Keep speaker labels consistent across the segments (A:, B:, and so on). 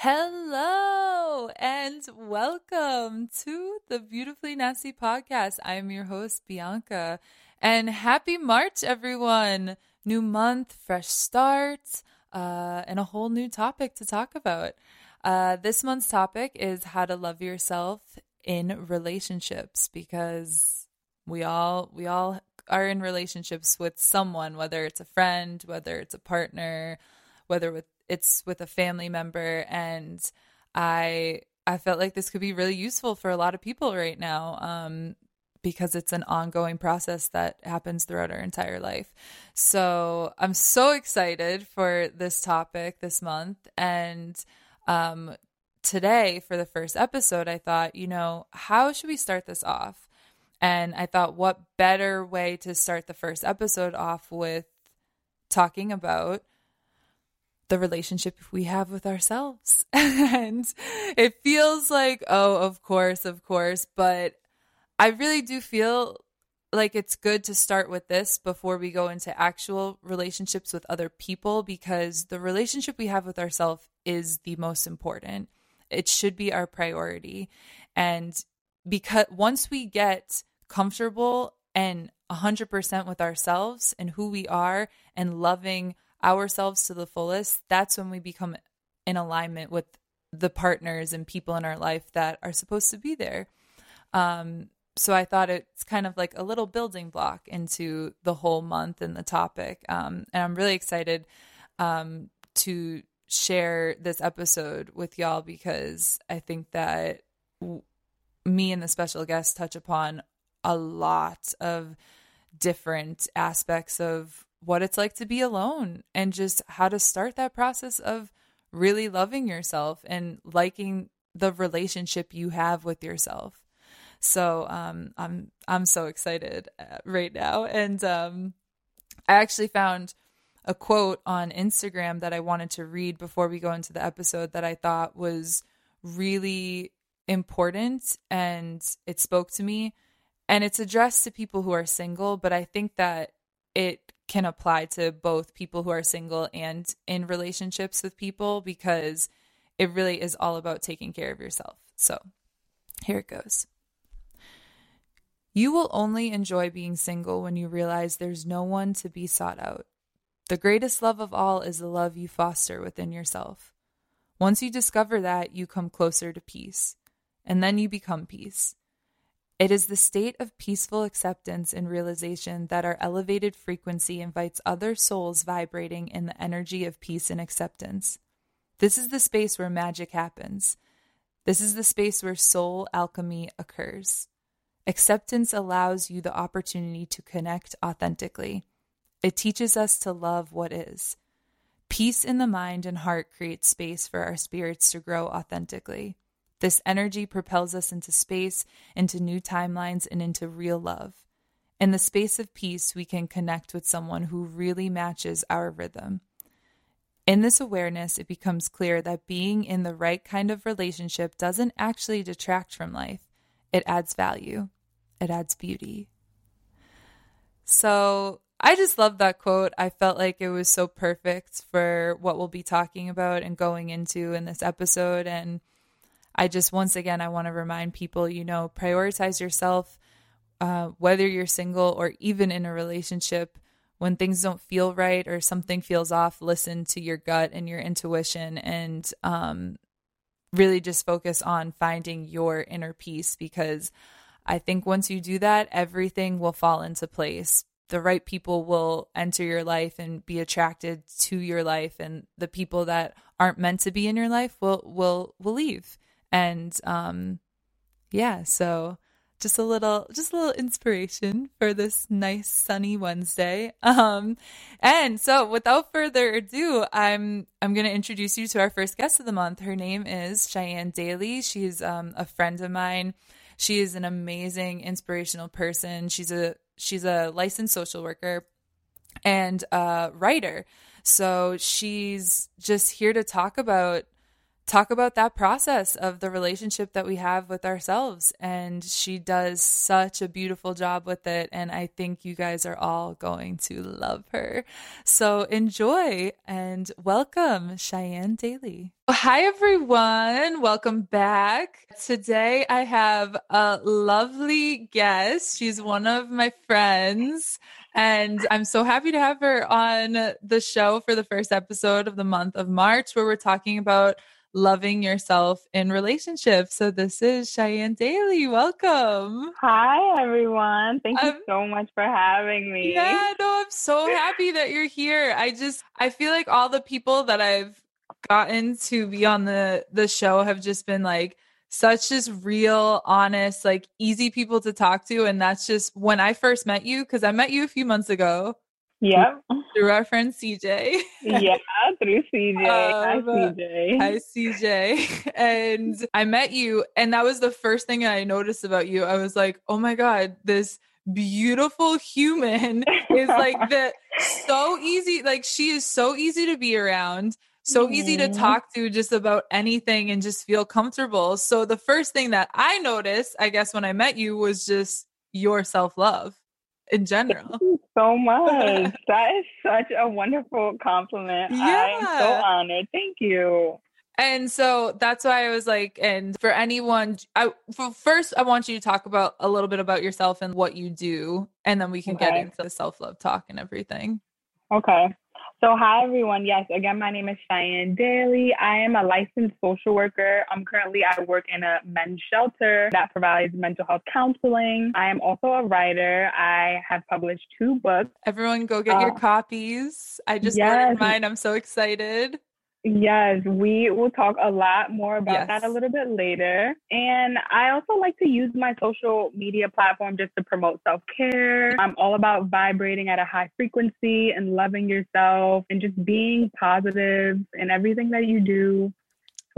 A: Hello and welcome to the Beautifully Nasty podcast. I'm your host, Bianca, and happy March, everyone. New month, fresh start, uh, and a whole new topic to talk about. Uh, this month's topic is how to love yourself in relationships because we all we all are in relationships with someone whether it's a friend whether it's a partner whether with it's with a family member and I I felt like this could be really useful for a lot of people right now um, because it's an ongoing process that happens throughout our entire life. So I'm so excited for this topic this month. And um, today, for the first episode, I thought, you know, how should we start this off? And I thought, what better way to start the first episode off with talking about the relationship we have with ourselves. and it feels like, oh, of course, of course. But I really do feel like it's good to start with this before we go into actual relationships with other people because the relationship we have with ourselves is the most important. It should be our priority. And because once we get comfortable and 100% with ourselves and who we are and loving ourselves to the fullest, that's when we become in alignment with the partners and people in our life that are supposed to be there. Um, so I thought it's kind of like a little building block into the whole month and the topic. Um, and I'm really excited um, to share this episode with y'all because I think that w- me and the special guest touch upon a lot of different aspects of what it's like to be alone and just how to start that process of really loving yourself and liking the relationship you have with yourself. So um, I'm I'm so excited uh, right now, and um, I actually found a quote on Instagram that I wanted to read before we go into the episode that I thought was really important, and it spoke to me. And it's addressed to people who are single, but I think that it can apply to both people who are single and in relationships with people because it really is all about taking care of yourself. So here it goes. You will only enjoy being single when you realize there's no one to be sought out. The greatest love of all is the love you foster within yourself. Once you discover that, you come closer to peace, and then you become peace. It is the state of peaceful acceptance and realization that our elevated frequency invites other souls vibrating in the energy of peace and acceptance. This is the space where magic happens. This is the space where soul alchemy occurs. Acceptance allows you the opportunity to connect authentically. It teaches us to love what is. Peace in the mind and heart creates space for our spirits to grow authentically. This energy propels us into space, into new timelines, and into real love. In the space of peace, we can connect with someone who really matches our rhythm. In this awareness, it becomes clear that being in the right kind of relationship doesn't actually detract from life, it adds value, it adds beauty. So, I just love that quote. I felt like it was so perfect for what we'll be talking about and going into in this episode. And I just, once again, I want to remind people, you know, prioritize yourself, uh, whether you're single or even in a relationship. When things don't feel right or something feels off, listen to your gut and your intuition and um, really just focus on finding your inner peace because I think once you do that, everything will fall into place. The right people will enter your life and be attracted to your life, and the people that aren't meant to be in your life will will will leave. And um, yeah, so just a little just a little inspiration for this nice sunny Wednesday. Um, and so without further ado, I'm I'm going to introduce you to our first guest of the month. Her name is Chyenne Daley. She's um, a friend of mine. She is an amazing, inspirational person. She's a she's a licensed social worker and a writer. So she's just here to talk about talk about that process of the relationship that we have with ourselves. And she does such a beautiful job with it. And I think you guys are all going to love her. So enjoy and welcome, Chyenne Daley. Hi, everyone. Welcome back. Today I have a lovely guest. She's one of my friends. And I'm so happy to have her on the show for the first episode of the month of March, where we're talking about loving yourself in relationships. So this is Chyenne Daley. Welcome.
B: Hi everyone. Thank you um, so much for having me.
A: Yeah, no, I'm so happy that you're here. I just I feel like all the people that I've gotten to be on the the show have just been like such just real, honest, like easy people to talk to. And that's just when I first met you, because I met you a few months ago.
B: Yeah.
A: Through our friend CJ.
B: yeah, through CJ. Um, hi, CJ.
A: Hi, CJ. And I met you, and that was the first thing I noticed about you. I was like, oh my God, this beautiful human is like the so easy. Like, she is so easy to be around so easy to talk to just about anything and just feel comfortable. So the first thing that I noticed, I guess, when I met you was just your self love in general.
B: so much. that is such a wonderful compliment. Yeah. I'm so honored. Thank you.
A: And so that's why I was like, and for anyone, I first I want you to talk about a little bit about yourself and what you do, and then we can okay. get into the self love talk and everything.
B: Okay. So, hi everyone. Yes, again, my name is Chyenne Daley. I am a licensed social worker. I'm currently I work in a men's shelter that provides mental health counseling. I am also a writer. I have published two books.
A: Everyone, go get uh, your copies. I just yes. ordered mine. I'm so excited.
B: Yes, we will talk a lot more about yes. that a little bit later. And I also like to use my social media platform just to promote self care. I'm all about vibrating at a high frequency and loving yourself and just being positive in everything that you do.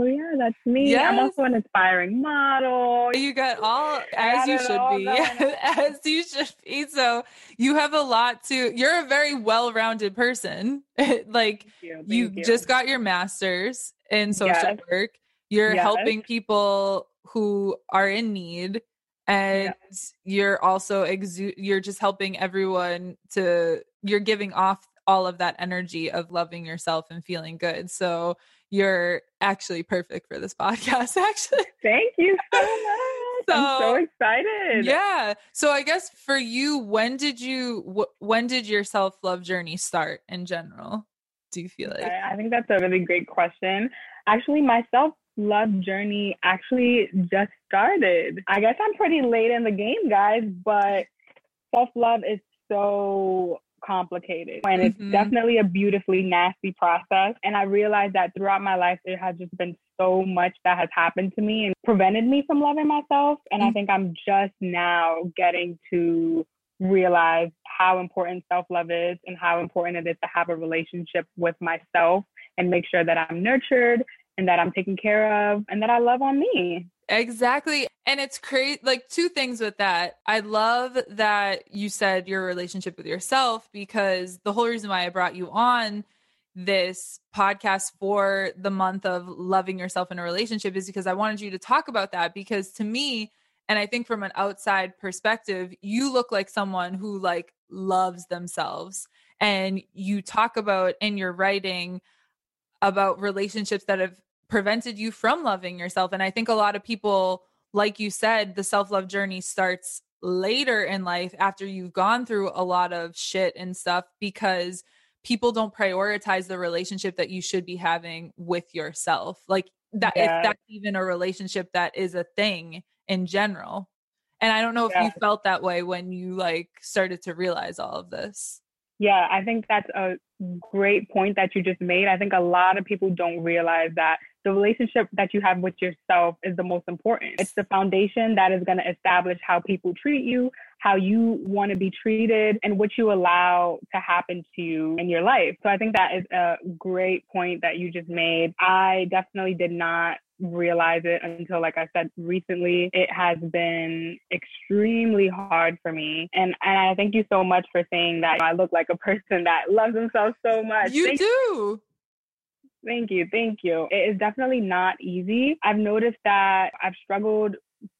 B: So yeah, that's me. Yes. I'm also an aspiring model.
A: You got all as you should be. as you should be. So you have a lot to you're a very well-rounded person. like you, you, you, just got your masters in social yes. work. You're yes. helping people who are in need and you're also exu- you're just helping everyone to you're giving off all of that energy of loving yourself and feeling good. So you're actually perfect for this podcast, actually.
B: Thank you so much. So, I'm so excited.
A: Yeah. So I guess for you, when did you wh- when did your self love journey start in general? Do you feel like?
B: I think that's a really great question. Actually, my self love journey actually just started. I guess I'm pretty late in the game, guys, but self love is so complicated and it's mm-hmm. definitely a beautifully nasty process and i realized that throughout my life there has just been so much that has happened to me and prevented me from loving myself and mm-hmm. i think i'm just now getting to realize how important self-love is and how important it is to have a relationship with myself and make sure that i'm nurtured and that i'm taken care of and that i love on me
A: Exactly. And it's crazy. Like, two things with that. I love that you said your relationship with yourself because the whole reason why I brought you on this podcast for the month of loving yourself in a relationship is because I wanted you to talk about that. Because to me, and I think from an outside perspective, you look like someone who like loves themselves. And you talk about in your writing about relationships that have prevented you from loving yourself. And I think a lot of people, like you said, the self love journey starts later in life after you've gone through a lot of shit and stuff because people don't prioritize the relationship that you should be having with yourself. Like that, yeah. if that's even a relationship that is a thing in general. And I don't know if yeah. you felt that way when you like started to realize all of this.
B: Yeah, I think that's a great point that you just made. I think a lot of people don't realize that the relationship that you have with yourself is the most important. It's the foundation that is going to establish how people treat you, how you want to be treated, and what you allow to happen to you in your life. So I think that is a great point that you just made. I definitely did not realize it until like I said recently it has been extremely hard for me and and I thank you so much for saying that I look like a person that loves themselves so much
A: you thank do
B: Thank you. Thank you. It is definitely not easy. I've noticed that I've struggled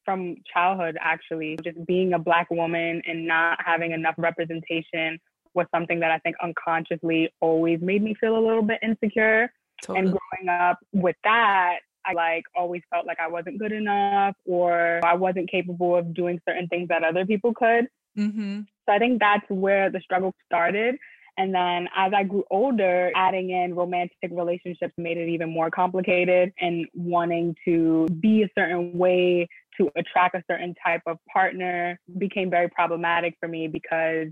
B: from childhood, actually, just being a Black woman and not having enough representation was something that I think unconsciously always made me feel a little bit insecure. Totally. And growing up with that, I like always felt like I wasn't good enough or I wasn't capable of doing certain things that other people could. Mm-hmm. So I think that's where the struggle started. And then as I grew older, adding in romantic relationships made it even more complicated and wanting to be a certain way to attract a certain type of partner became very problematic for me because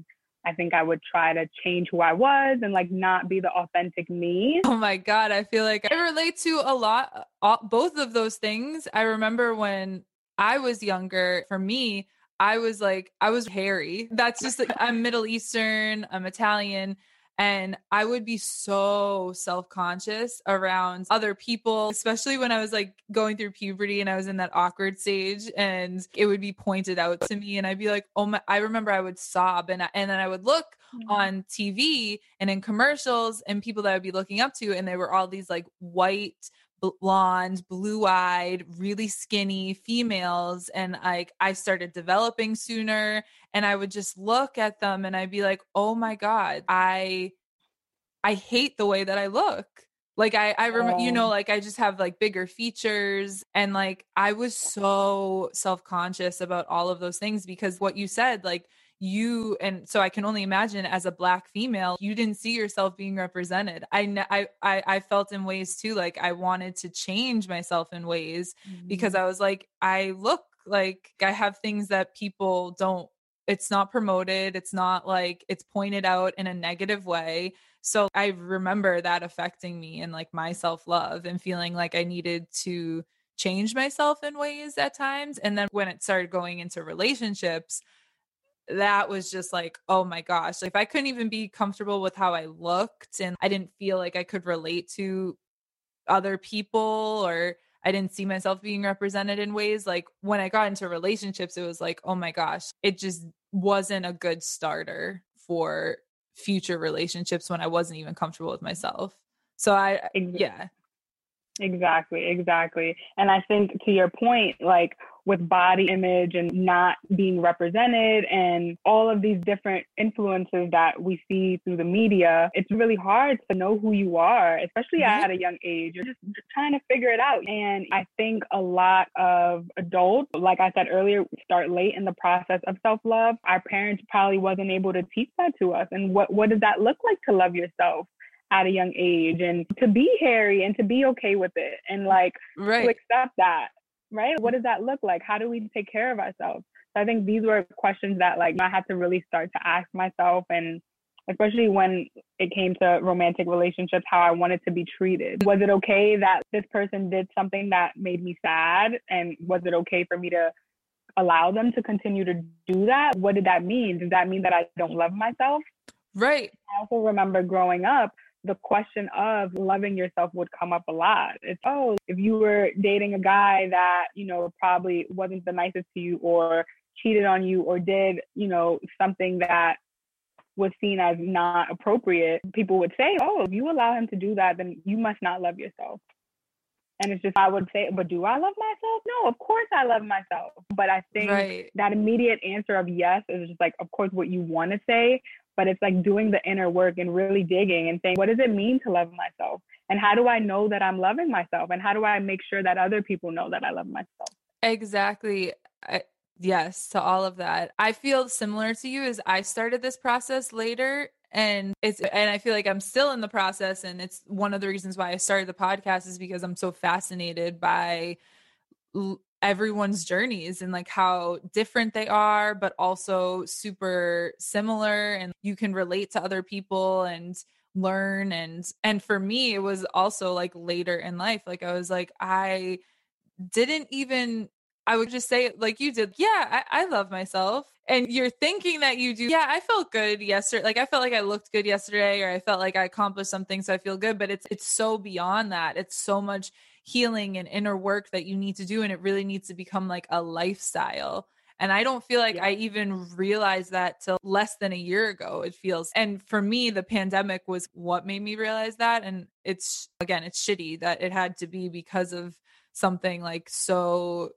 B: I think I would try to change who I was and like not be the authentic me.
A: Oh my God. I feel like I relate to a lot, all, both of those things. I remember when I was younger, for me, I was like, I was hairy. That's just like, I'm Middle Eastern, I'm Italian. And I would be so self conscious around other people, especially when I was like going through puberty and I was in that awkward stage and it would be pointed out to me. And I'd be like, oh my, I remember I would sob and, I, and then I would look mm-hmm. on TV and in commercials and people that I would be looking up to. And they were all these like white, blonde, blue eyed, really skinny females. And like I started developing sooner and I would just look at them and I'd be like, oh my God, I I hate the way that I look. Like I, I remember, you know, oh. like I just have like bigger features and like I was so self-conscious about all of those things because what you said, like you and so i can only imagine as a black female you didn't see yourself being represented i i i felt in ways too like i wanted to change myself in ways mm-hmm. because i was like i look like i have things that people don't it's not promoted it's not like it's pointed out in a negative way so i remember that affecting me and like my self-love and feeling like i needed to change myself in ways at times and then when it started going into relationships that was just like, oh my gosh. If I couldn't even be comfortable with how I looked and I didn't feel like I could relate to other people or I didn't see myself being represented in ways like when I got into relationships, it was like, oh my gosh, it just wasn't a good starter for future relationships when I wasn't even comfortable with myself. So I, yeah.
B: Exactly, exactly. And I think to your point, like with body image and not being represented and all of these different influences that we see through the media, it's really hard to know who you are, especially mm-hmm. at a young age. You're just, just trying to figure it out. And I think a lot of adults, like I said earlier, start late in the process of self love. Our parents probably wasn't able to teach that to us. And what, what does that look like to love yourself? at a young age and to be hairy and to be okay with it and like right. to accept that right? What does that look like? How do we take care of ourselves? So I think these were questions that like I had to really start to ask myself and especially when it came to romantic relationships, how I wanted to be treated. Was it okay that this person did something that made me sad? And was it okay for me to allow them to continue to do that? What did that mean? Does that mean that I don't love myself?
A: Right.
B: I also remember growing up, the question of loving yourself would come up a lot. It's, oh, if you were dating a guy that, you know, probably wasn't the nicest to you or cheated on you or did, you know, something that was seen as not appropriate, people would say, oh, if you allow him to do that, then you must not love yourself. And it's just, I would say, but do I love myself? No, of course I love myself. But I think right. that immediate answer of yes is just like, of course, what you want to say but it's like doing the inner work and really digging and saying, what does it mean to love myself? And how do I know that I'm loving myself? And how do I make sure that other people know that I love myself?
A: Exactly. I, yes, to all of that. I feel similar to you as I started this process later and it's and I feel like I'm still in the process and it's one of the reasons why I started the podcast is because I'm so fascinated by everyone's journeys and like how different they are but also super similar and you can relate to other people and learn and and for me it was also like later in life like i was like i didn't even i would just say like you did yeah I, I love myself and you're thinking that you do yeah i felt good yesterday like i felt like i looked good yesterday or i felt like i accomplished something so i feel good but it's it's so beyond that it's so much healing and inner work that you need to do and it really needs to become like a lifestyle And I don't feel like yeah. I even realized that till less than a year ago, it feels. And for me, the pandemic was what made me realize that. And it's, again, it's shitty that it had to be because of something like so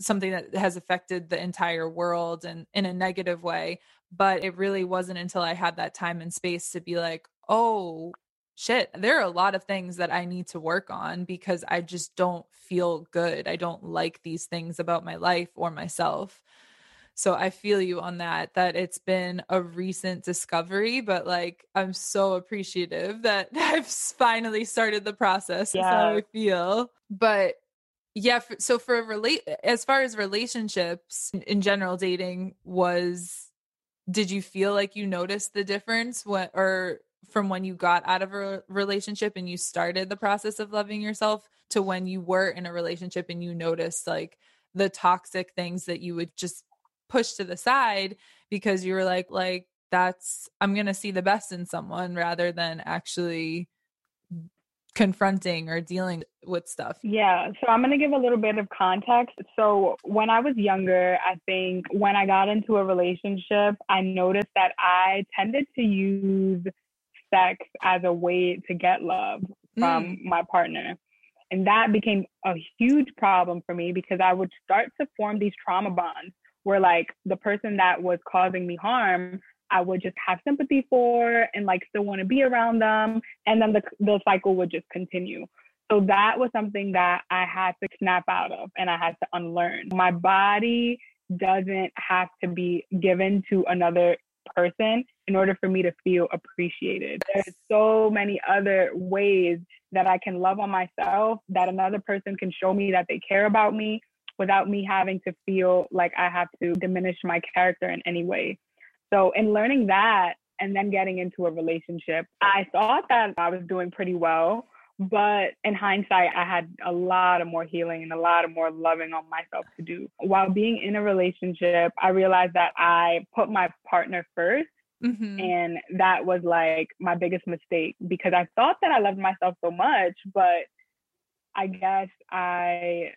A: something that has affected the entire world and in a negative way but it really wasn't until i had that time and space to be like oh shit there are a lot of things that i need to work on because i just don't feel good. I don't like these things about my life or myself. So i feel you on that that it's been a recent discovery but like i'm so appreciative that i've finally started the process yeah. how i feel. But yeah so for relate as far as relationships in general dating was did you feel like you noticed the difference what or from when you got out of a relationship and you started the process of loving yourself to when you were in a relationship and you noticed like the toxic things that you would just push to the side because you were like like that's i'm going to see the best in someone rather than actually confronting or dealing with stuff?
B: Yeah, so I'm going to give a little bit of context. So, when I was younger, I think when I got into a relationship, I noticed that I tended to use sex as a way to get love from mm. my partner. And that became a huge problem for me because I would start to form these trauma bonds where, like, the person that was causing me harm, I would just have sympathy for and like still want to be around them. And then the, the cycle would just continue. So that was something that I had to snap out of and I had to unlearn. My body doesn't have to be given to another person in order for me to feel appreciated. There's so many other ways that I can love on myself that another person can show me that they care about me without me having to feel like I have to diminish my character in any way. So, in learning that and then getting into a relationship, I thought that I was doing pretty well. But in hindsight, I had a lot of more healing and a lot of more loving on myself to do. While being in a relationship, I realized that I put my partner 1st mm-hmm. And that was like my biggest mistake because I thought that I loved myself so much, but I guess I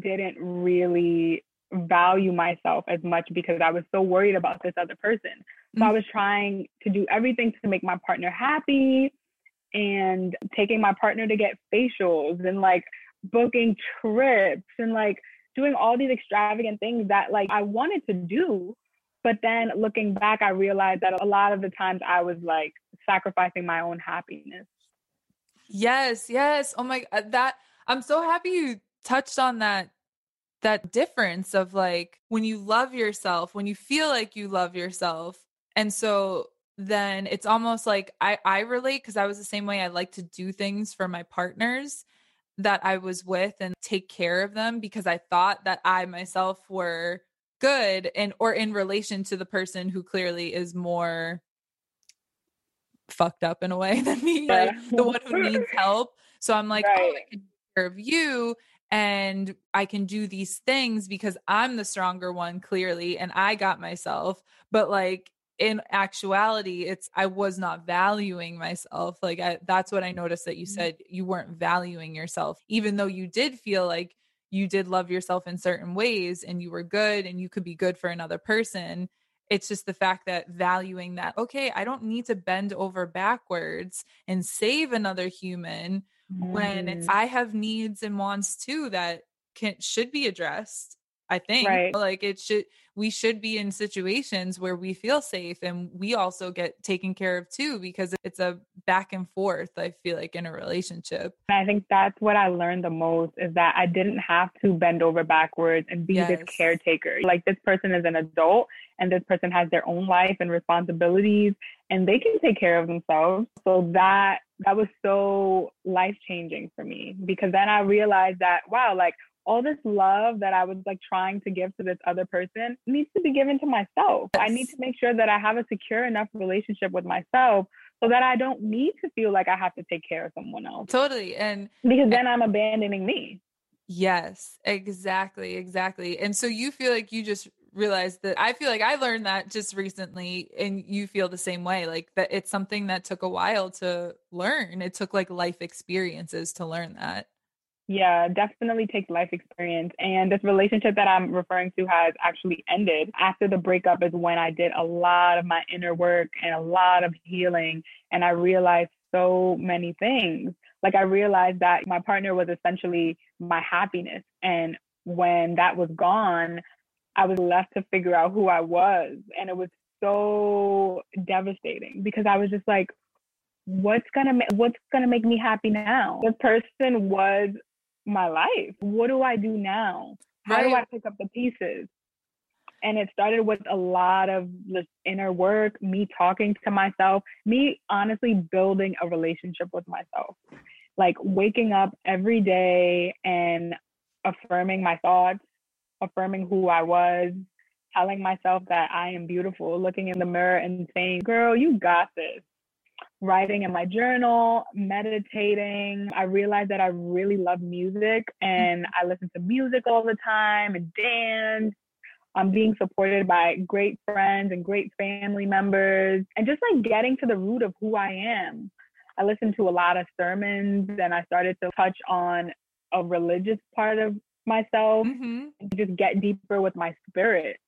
B: didn't really value myself as much because I was so worried about this other person. So mm-hmm. I was trying to do everything to make my partner happy and taking my partner to get facials and like booking trips and like doing all these extravagant things that like I wanted to do. But then looking back, I realized that a lot of the times I was like sacrificing my own happiness.
A: Yes, yes. Oh my god, that I'm so happy you touched on that that difference of like when you love yourself, when you feel like you love yourself. And so then it's almost like I, I relate because I was the same way. I like to do things for my partners that I was with and take care of them because I thought that I myself were good and or in relation to the person who clearly is more fucked up in a way than me, yeah. like the one who needs help. So I'm like, right. oh, I can take care of you and I can do these things because I'm the stronger one, clearly, and I got myself. But like in actuality, it's I was not valuing myself. Like I, that's what I noticed that you mm-hmm. said you weren't valuing yourself, even though you did feel like you did love yourself in certain ways and you were good and you could be good for another person. It's just the fact that valuing that, okay, I don't need to bend over backwards and save another human mm. when it's mm. I have needs and wants too that can should be addressed. I think right. like it should we should be in situations where we feel safe and we also get taken care of too because it's a back and forth I feel like in a relationship.
B: I think that's what I learned the most is that I didn't have to bend over backwards and be yes. this caretaker. Like this person is an adult and this person has their own life and responsibilities and they can take care of themselves. So that that was so life changing for me because then I realized that wow, like all this love that I was like trying to give to this other person needs to be given to myself. I need to make sure that I have a secure enough relationship with myself so that I don't need to feel like I have to take care of someone else.
A: Totally. And
B: because then I'm abandoning me.
A: Yes, exactly, exactly. And so you feel like you just realized that I feel like I learned that just recently and you feel the same way like that it's something that took a while to learn. It took like life experiences to learn that.
B: Yeah, definitely takes life experience. And this relationship that I'm referring to has actually ended. After the breakup is when I did a lot of my inner work and a lot of healing. And I realized so many things. Like I realized that my partner was essentially my happiness. And when that was gone, I was left to figure out who I was. And it was so devastating because I was just like, what's gonna ma- what's gonna make me happy now? the person was my life. What do I do now? How right. do I pick up the pieces? And it started with a lot of this inner work, me talking to myself, me honestly building a relationship with myself. Like waking up every day and affirming my thoughts, affirming who I was, telling myself that I am beautiful, looking in the mirror and saying, girl, you got this writing in my journal, meditating. I realized that I really love music and I listen to music all the time and dance. I'm being supported by great friends and great family members and just like getting to the root of who I am. I listened to a lot of sermons and I started to touch on a religious part of myself mm-hmm. and just get deeper with my spirit.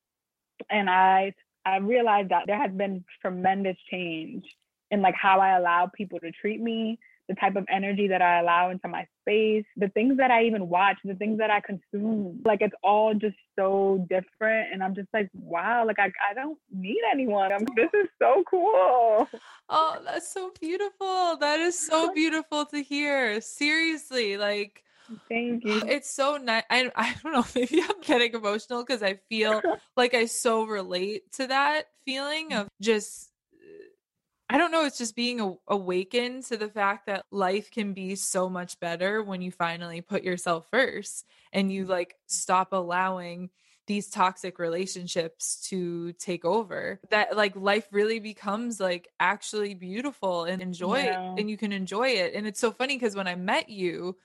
B: And I I realized that there has been tremendous change in like how I allow people to treat me, the type of energy that I allow into my space, the things that I even watch, the things that I consume. Like it's all just so different. And I'm just like, wow, like I, I don't need anyone. I'm, this is so cool.
A: Oh, that's so beautiful. That is so beautiful to hear. Seriously, like
B: Thank you.
A: It's so nice. I, I don't know. Maybe I'm getting emotional because I feel like I so relate to that feeling of just I don't know, it's just being awakened to the fact that life can be so much better when you finally put yourself first and you like stop allowing these toxic relationships to take over that like life really becomes like actually beautiful and enjoy yeah. and you can enjoy it and it's so funny because when i met you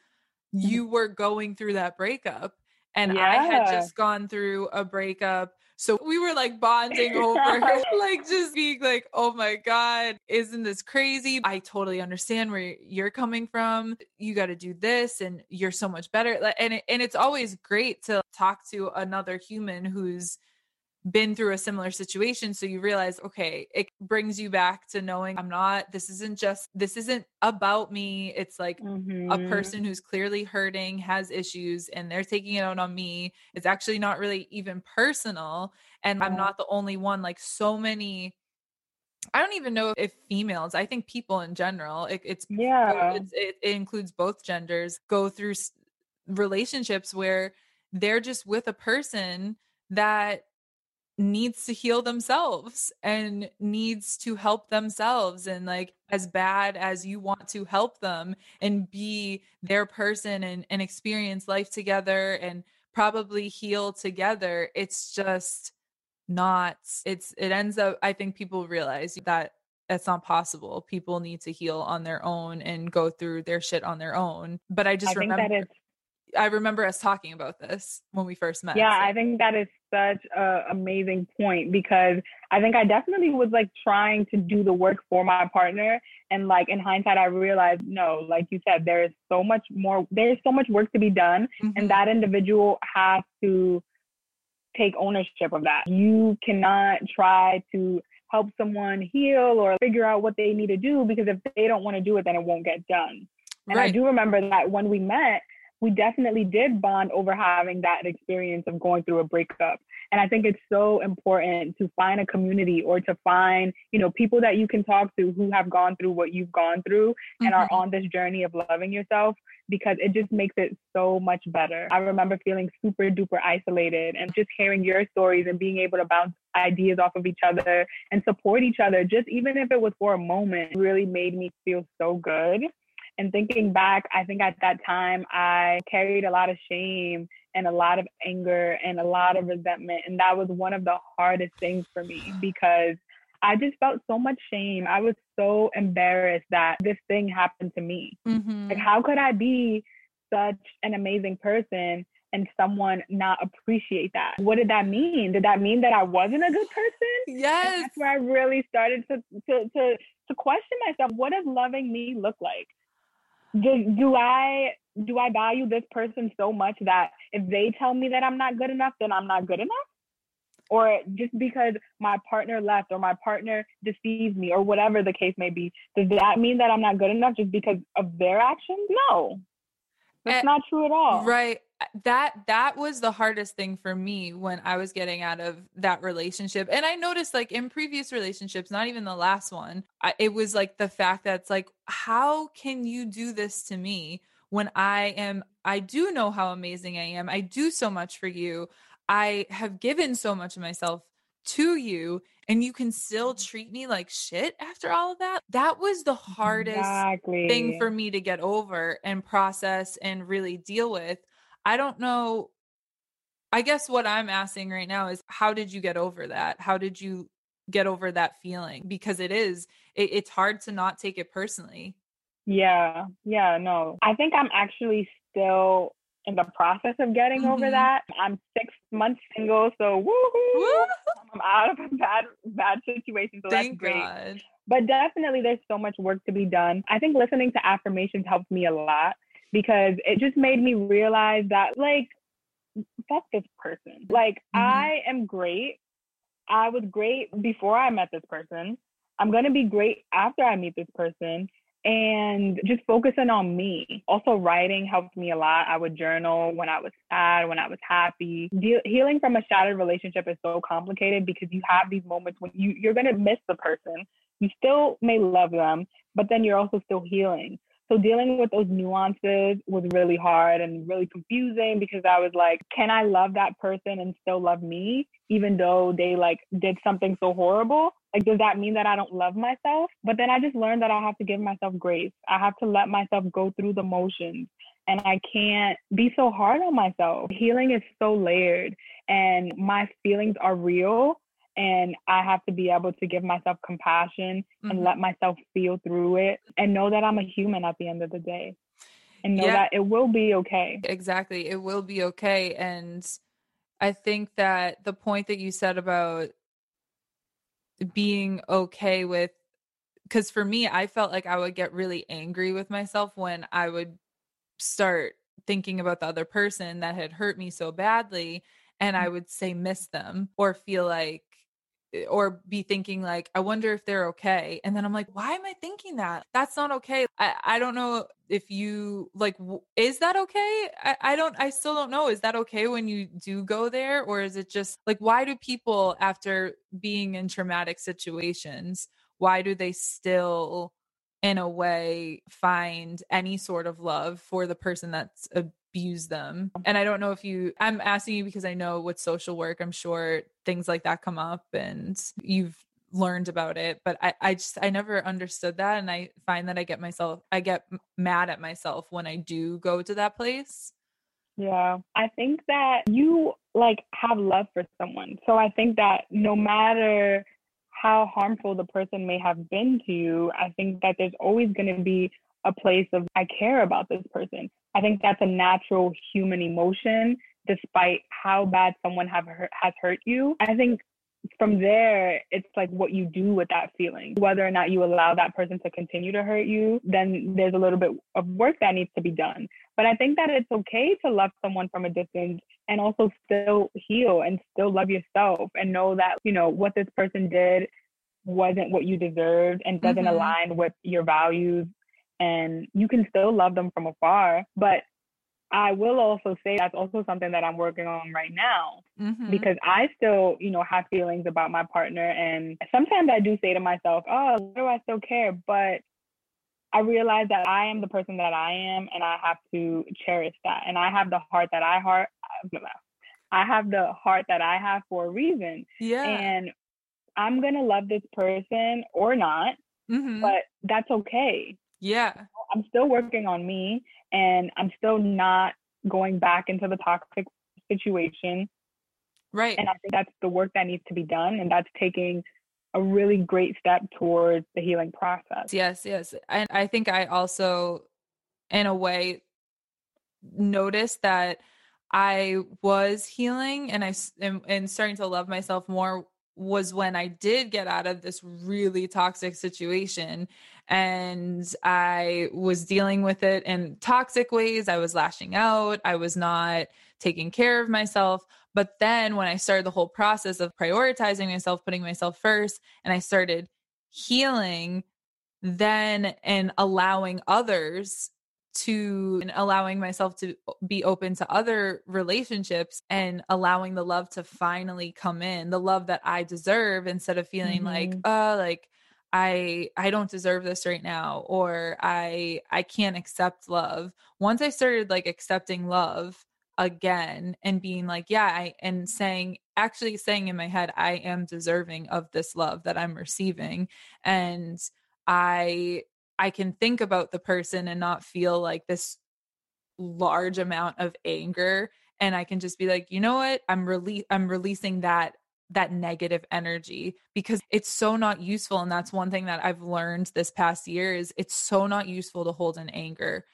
A: mm-hmm. you were going through that breakup and yeah. i had just gone through a breakup so we were like bonding over, like just being like, oh my God, isn't this crazy? I totally understand where you're coming from. You got to do this and you're so much better. And, it, and it's always great to talk to another human who's been through a similar situation so you realize okay it brings you back to knowing i'm not this isn't just this isn't about me it's like mm-hmm. a person who's clearly hurting has issues and they're taking it out on me it's actually not really even personal and i'm not the only one like so many I don't even know if females, I think people in general, it, it's
B: yeah,
A: it's, it, it includes both genders, go through relationships where they're just with a person that needs to heal themselves and needs to help themselves and like as bad as you want to help them and be their person and, and experience life together and probably heal together it's just not it's it ends up i think people realize that that's not possible. People need to heal on their own and go through their shit on their own. But i just I remember that I remember us talking about this when we first met.
B: Yeah, so. I think that is such a amazing point because I think I definitely was like trying to do the work for my partner and like in hindsight I realized no, like you said there is so much more there is so much work to be done mm-hmm. and that individual has to take ownership of that. You cannot try to help someone heal or figure out what they need to do because if they don't want to do it then it won't get done. And right. I do remember that when we met we definitely did bond over having that experience of going through a breakup. And I think it's so important to find a community or to find, you know, people that you can talk to who have gone through what you've gone through mm-hmm. and are mm-hmm. on this journey of loving yourself because it just makes it so much better. I remember feeling super duper isolated and just hearing your stories and being able to bounce ideas off of each other and support each other, just even if it was for a moment, really made me feel so good. And thinking back, I think at that time I carried a lot of shame and a lot of anger and a lot of resentment. And that was one of the hardest things for me because I just felt so much shame. I was so embarrassed that this thing happened to me. Mm-hmm. Like, how could I be such an amazing person and someone not appreciate that? What did that mean? Did that mean that I wasn't a good person?
A: Yes.
B: And that's where I really started to, to, to, to question myself. What does loving me look like? Do, do I do I value this person so much that if they tell me that I'm not good enough, then I'm not good enough? Or just because my partner left or my partner deceives me or whatever the case may be, does that mean that I'm not good enough just because of their actions? No. That's eh, not true at all.
A: Right. That that was the hardest thing for me when I was getting out of that relationship. And I noticed like in previous relationships, not even the last one, I, it was like the fact that it's like how can you do this to me when I am I do know how amazing I am. I do so much for you. I have given so much of myself to you and you can still mm-hmm. treat me like shit after all of that. That was the hardest exactly. thing for me to get over and process and really deal with. I don't know. I guess what I'm asking right now is how did you get over that? How did you get over that feeling? Because it is, it, it's hard to not take it personally.
B: Yeah, yeah, no. I think I'm actually still in the process of getting mm-hmm. over that. I'm six months single, so woohoo! I'm out of a bad bad situation, so Thank that's great. God. But definitely, there's so much work to be done. I think listening to affirmations helped me a lot because it just made me realize that, like, fuck this person. Like, mm-hmm. I am great. I was great before I met this person. I'm gonna be great after I meet this person and just focusing on me. Also, writing helped me a lot. I would journal when I was sad, when I was happy. De- healing from a shattered relationship is so complicated because you have these moments when you, you're going to miss the person. You still may love them, but then you're also still healing. So dealing with those nuances was really hard and really confusing because I was like, can I love that person and still love me, even though they like did something so horrible? Like, does that mean that I don't love myself? But then I just learned that I have to give myself grace. I have to let myself go through the motions and I can't be so hard on myself. Healing is so layered and my feelings are real and I have to be able to give myself compassion mm-hmm. and let myself feel through it and know that I'm a human at the end of the day and know yeah. that it will be okay.
A: Exactly. It will be okay. And I think that the point that you said about being okay with, because for me, I felt like I would get really angry with myself when I would start thinking about the other person that had hurt me so badly and I mm. would say miss them or feel like Eh, or be thinking like i wonder if they're okay and then i'm like why am i thinking that? That's not okay. I, I don't know if you like w- is that okay? I, I don't i still don't know. Is that okay when you do go there or is it just like why do people after being in traumatic situations why do they still in a way find any sort of love for the person that's uh, abuse them. And I don't know if you, I'm asking you because I know with social work, I'm sure things like that come up and you've learned about it but I, I just i never understood that and i find that i get myself i get mad at myself when i do go to that place
B: yeah i think that you like have love for someone so i think that no matter how harmful the person may have been to you i think that there's always going to be a place of I care about this person. I think that's a natural human emotion, despite how bad someone have hurt, has hurt you. I think from there, it's like what you do with that feeling. Whether or not you allow that person to continue to hurt you, then there's a little bit of work that needs to be done. But I think that it's okay to love someone from a distance and also still heal and still love yourself and know that, you know, what this person did wasn't what you deserved and doesn't mm-hmm. align with your values and you can still love them from afar. But I will also say that's also something that I'm working on right now mm-hmm. because I still, you know, have feelings about my partner. And sometimes I do say to myself, oh, why do I still care? But I realize that I am the person that I am and I have to cherish that. And I have the heart that I heart. I have the heart that I have for a reason.
A: Yeah.
B: And I'm going to love this person or not, mm-hmm. but that's okay.
A: Yeah.
B: I'm still working on me and I'm still not going back into the toxic situation.
A: Right.
B: And I think that's the work that needs to be done. And that's taking a really great step towards the healing process.
A: Yes, yes. And I think I also, in a way, noticed that I was healing and I and, and starting to love myself more was when I did get out of this really toxic situation and I was dealing with it in toxic ways. I was lashing out. I was not taking care of myself. But then when I started the whole process of prioritizing myself, putting myself first, and I started healing, then and allowing others to allowing myself to be open to other relationships and allowing the love to finally come in the love that i deserve instead of feeling mm-hmm. like uh like i i don't deserve this right now or i i can't accept love once i started like accepting love again and being like yeah i and saying actually saying in my head i am deserving of this love that i'm receiving and i I can think about the person and not feel like this large amount of anger and I can just be like, "You know what? I'm release I'm releasing that that negative energy because it's so not useful and that's one thing that I've learned this past year is it's so not useful to hold in anger.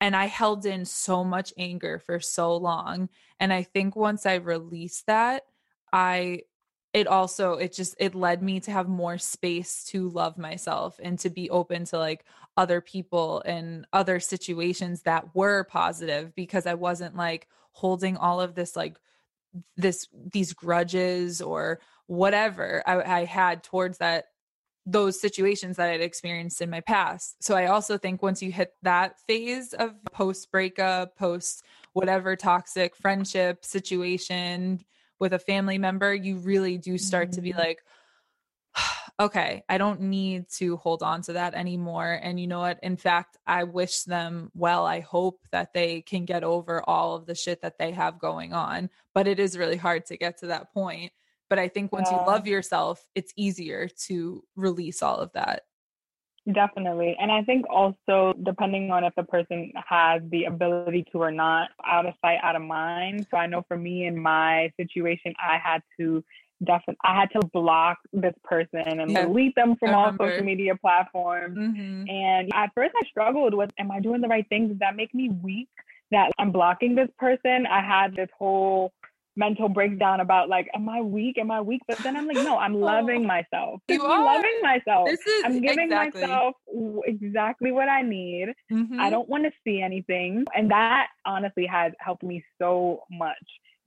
A: And I held in so much anger for so long and I think once I released that, I it also it just it led me to have more space to love myself and to be open to like other people and other situations that were positive because I wasn't like holding all of this like this these grudges or whatever I, I had towards that those situations that I'd experienced in my past. So I also think once you hit that phase of post breakup, post whatever toxic friendship situation, with a family member, you really do start mm-hmm. to be mm-hmm. like, okay, I don't need to hold on to that anymore. And you know what? In fact, I wish them well. I hope that they can get over all of the shit that they have going on. But it is really hard to get to that point. But I think once yeah. you love yourself, it's easier to release all of that.
B: Definitely. And I think also, depending on if the person has the ability to or not, out of sight, out of mind. So I know for me in my situation, I had to definitely, I had to block this person and yeah. delete them from all social media platforms. Mm-hmm. And at first, I struggled with, am I doing the right thing? Does that make me weak? That I'm blocking this person. I had this whole mental breakdown about like, am I weak? Am I weak? But then I'm like, no, I'm loving myself. You are loving myself. This is I'm giving exactly. myself exactly what I need. Mm-hmm. I don't want to see anything. And that honestly has helped me so much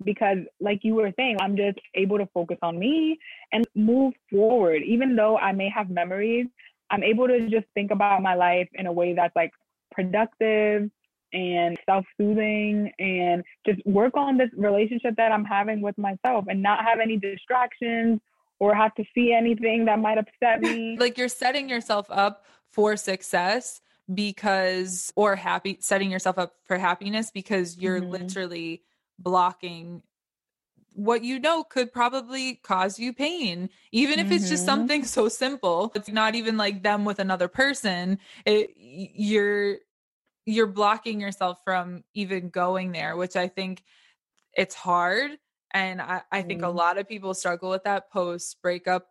B: because like you were saying i'm just able to focus on me and move forward even though i may have memories i'm able to just think about my life in a way that's like productive and self-soothing and just work on this relationship that I'm having with myself and not have any distractions or have to see anything that might upset me.
A: like you're setting yourself up for success because or happy setting yourself up for happiness because you're mm-hmm. literally blocking what you know could probably cause you pain even if mm-hmm. it's just mm-hmm. something so simple it's not even like them with another person it, you're you're blocking yourself from even going there, which I think it's hard. And I, I think mm. a mm-hmm. lot of people struggle with that post breakups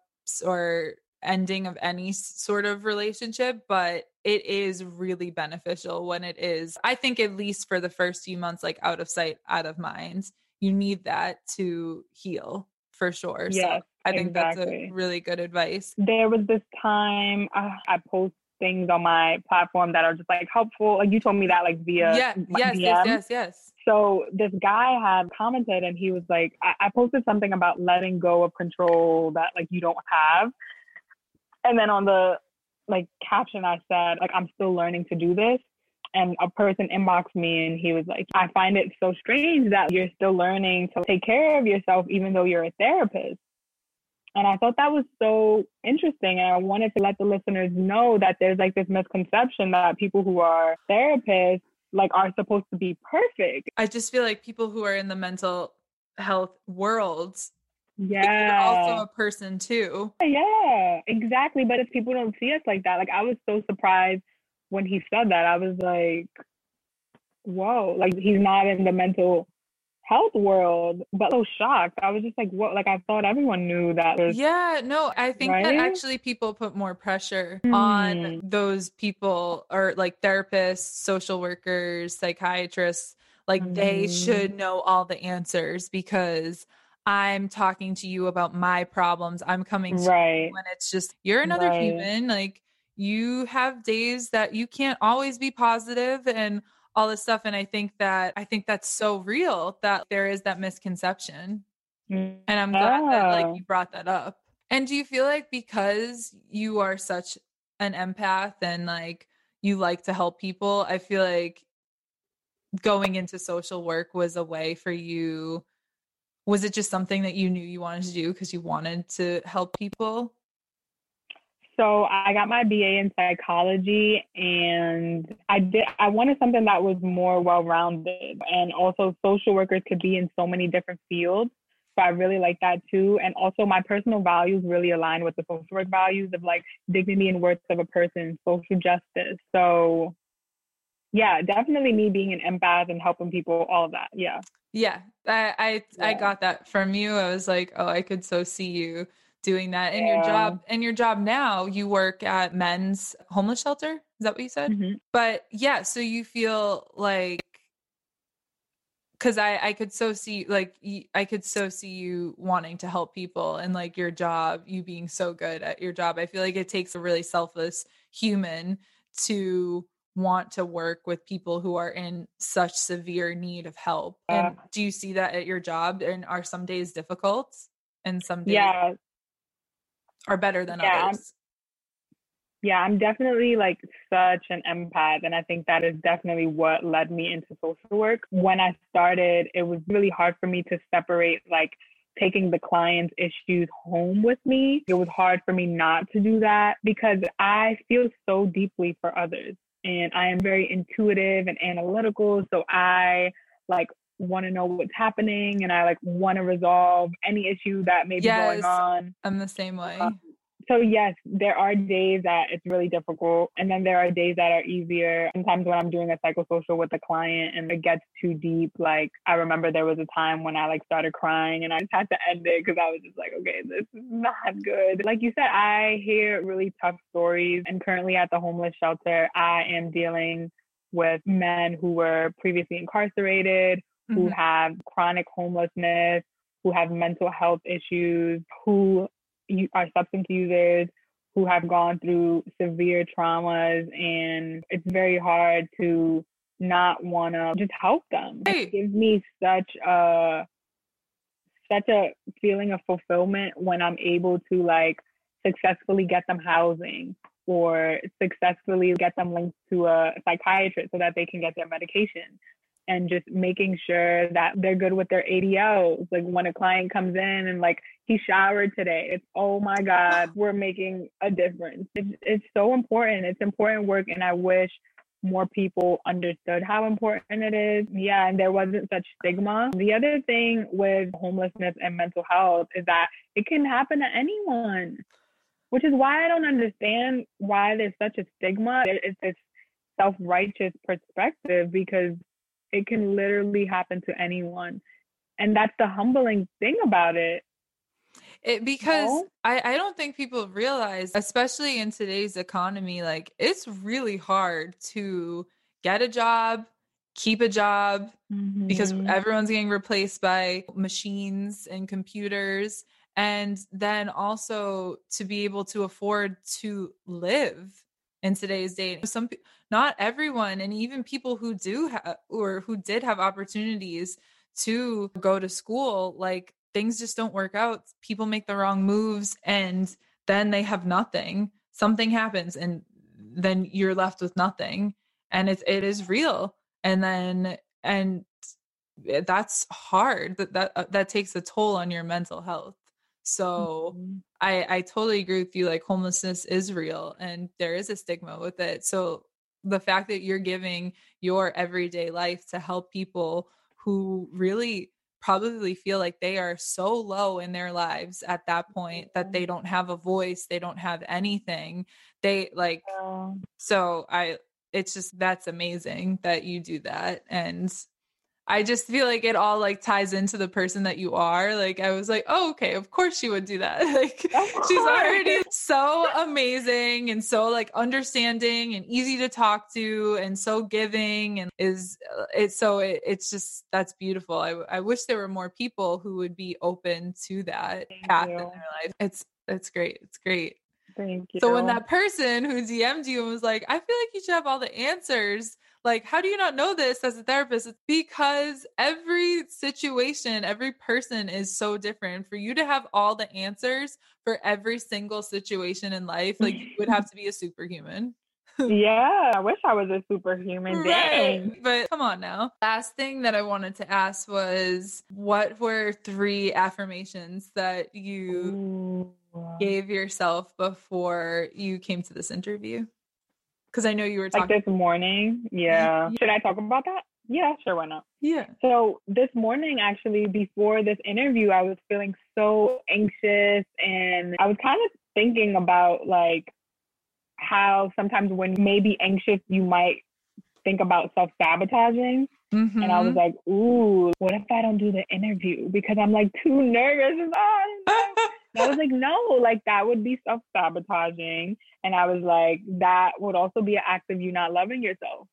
A: or ending of any sort of relationship, but it is really beneficial when it is. I think, at least for the first few months, like out of sight, out of mind, you need that to heal for sure.
B: Yeah. So
A: I think exactly. that's a really good advice.
B: There was this time uh, I posted things on my platform that are just like helpful. Like you told me that like via
A: yeah, yes, DM. yes, yes, yes.
B: So this guy had commented and he was like, I-, I posted something about letting go of control that like you don't have. And then on the like caption I said, like I'm still learning to do this. And a person inboxed me and he was like, I find it so strange that you're still learning to take care of yourself even though you're a therapist. And I thought that was so interesting. And I wanted to let the listeners know that there's like this misconception that people who are therapists like are supposed to be perfect.
A: I just feel like people who are in the mental health worlds
B: yeah
A: also a person too
B: yeah exactly but if people don't see us like that like i was so surprised when he said that i was like whoa like he's not in the mental health world, but so shocked. I was just like, what? Like, I thought everyone knew that. Was,
A: yeah, no, I think right? that actually people put more pressure mm. on those people or like therapists, social workers, psychiatrists. Like, mm. they should mm-hmm. know all the answers because I'm talking to you about my problems. I'm coming to
B: right.
A: you when it's just you're another
B: Right.
A: human. Like you have days that you can't always be positive and all this stuff. And I think that I think that's so real that there is that misconception. Mm, and I'm glad that
B: Oh.
A: like you brought that up. And do you feel like because you are such an empath and like you like to help people, I feel like going into social work was a way for you was it just something that you knew you wanted to do because you wanted to help people?
B: So I got my BA in psychology and I did I wanted something that was more well-rounded and also social workers could be in so many different fields. So I really like that too. And also my personal values really align with the social work values of like dignity and worth of a person, social justice. So yeah, definitely me being an empath and helping people, all of that. Yeah.
A: Yeah, I I, I got that from you. I was like, oh, I could so see you doing that. And your job and your job now, you work at men's homeless shelter. Is that what you said?
B: Mhm.
A: But yeah, so you feel like because I I could so see like I could so see you wanting to help people and like your job, you being so good at your job. I feel like it takes a really selfless human to want to work with people who are in such severe need of help. And do you see that at your job? And are some days difficult and some days
B: Yeah.
A: Are better than
B: Yeah, I'm-
A: others?
B: Yeah, I'm definitely like such an empath. And I think that is definitely what led me into social work. When I started, it was really hard for me to separate like taking the client's issues home with me. It was hard for me not to do that because I feel so deeply for others. And I am very intuitive and analytical. So I like want to know what's happening and I like want to resolve any issue that may be
A: Yes.
B: going on
A: I'm the same way.
B: Uh, so yes, there are days that it's really difficult, and then there are days that are easier. Sometimes when I'm doing a psychosocial with a client and it gets too deep, like I remember there was a time when I like started crying and I just had to end it because I was just like, okay, this is not good. Like you said, I hear really tough stories, and currently at the homeless shelter, I am dealing with men who were previously incarcerated, who
A: Mhm.
B: have chronic homelessness, who have mental health issues, who are substance users, who have gone through severe traumas, and it's very hard to not want to just help them.
A: Right.
B: It gives me such a such a feeling of fulfillment when I'm able to like successfully get them housing or successfully get them linked to a psychiatrist so that they can get their medication and just making sure that they're good with their ADLs. Like when a client comes in and like he showered today, it's oh my God, we're making a difference. It's, it's so important. It's important work, and I wish more people understood how important it is. Yeah, and there wasn't such stigma. The other thing with homelessness and mental health is that it can happen to anyone, which is why I don't understand why there's such a stigma. It's this self righteous perspective because it can literally happen to anyone. And that's the humbling thing about it.
A: It because
B: No?
A: I, I don't think people realize, especially in today's economy, like it's really hard to get a job, keep a job, because
B: Mhm.
A: everyone's getting replaced by machines and computers. And then also to be able to afford to live in today's day. Some not everyone, and even people who do have or who did have opportunities to go to school, like things just don't work out. People make the wrong moves and then they have nothing. Something happens and then you're left with nothing. And it it is real. And then and eh, that's hard. That that uh, that takes a toll on your mental health. So
B: Mhm.
A: I I totally agree with you. Like homelessness is real and there is a stigma with it. So the fact that you're giving your everyday life to help people who really probably feel like they are so low in their lives at that point that they don't have a voice, they don't have anything. They like
B: Yeah.
A: so I it's just that's amazing that you do that and I just feel like it all like ties into the person that you are. Like I was like, oh, okay, of course she would do that. Like she's already so amazing and so like understanding and easy to talk to and so giving and is uh, it's so it, it's just that's beautiful. I I wish there were more people who would be open to that
B: Thank
A: path
B: you.
A: in their life. It's it's great. It's great.
B: Thank you.
A: So when that person who DM'd you and was like, I feel like you should have all the answers. Like, how do you not know this as a therapist? It's because every situation, every person is so different. For you to have all the answers for every single situation in life, like you would have to be a superhuman.
B: yeah, I wish I was a superhuman. Dang.
A: Right. But come on now. Last thing that I wanted to ask was what were three affirmations that you
B: Ooh.
A: gave yourself before you came to this interview? Because I know you were
B: Like this morning. Yeah. Should I talk about that? Yeah, sure, why not?
A: yeah.
B: So this morning, actually, before this interview, I was feeling so anxious and I was kind of thinking about like how sometimes when you may be anxious, you might think about self sabotaging. And I was
A: Mhm.
B: like, ooh, what if I don't do the interview? Because I'm like too nervous. Oh, I was like, no, like that would be self sabotaging. And I was like, that would also be an act of you not loving yourself.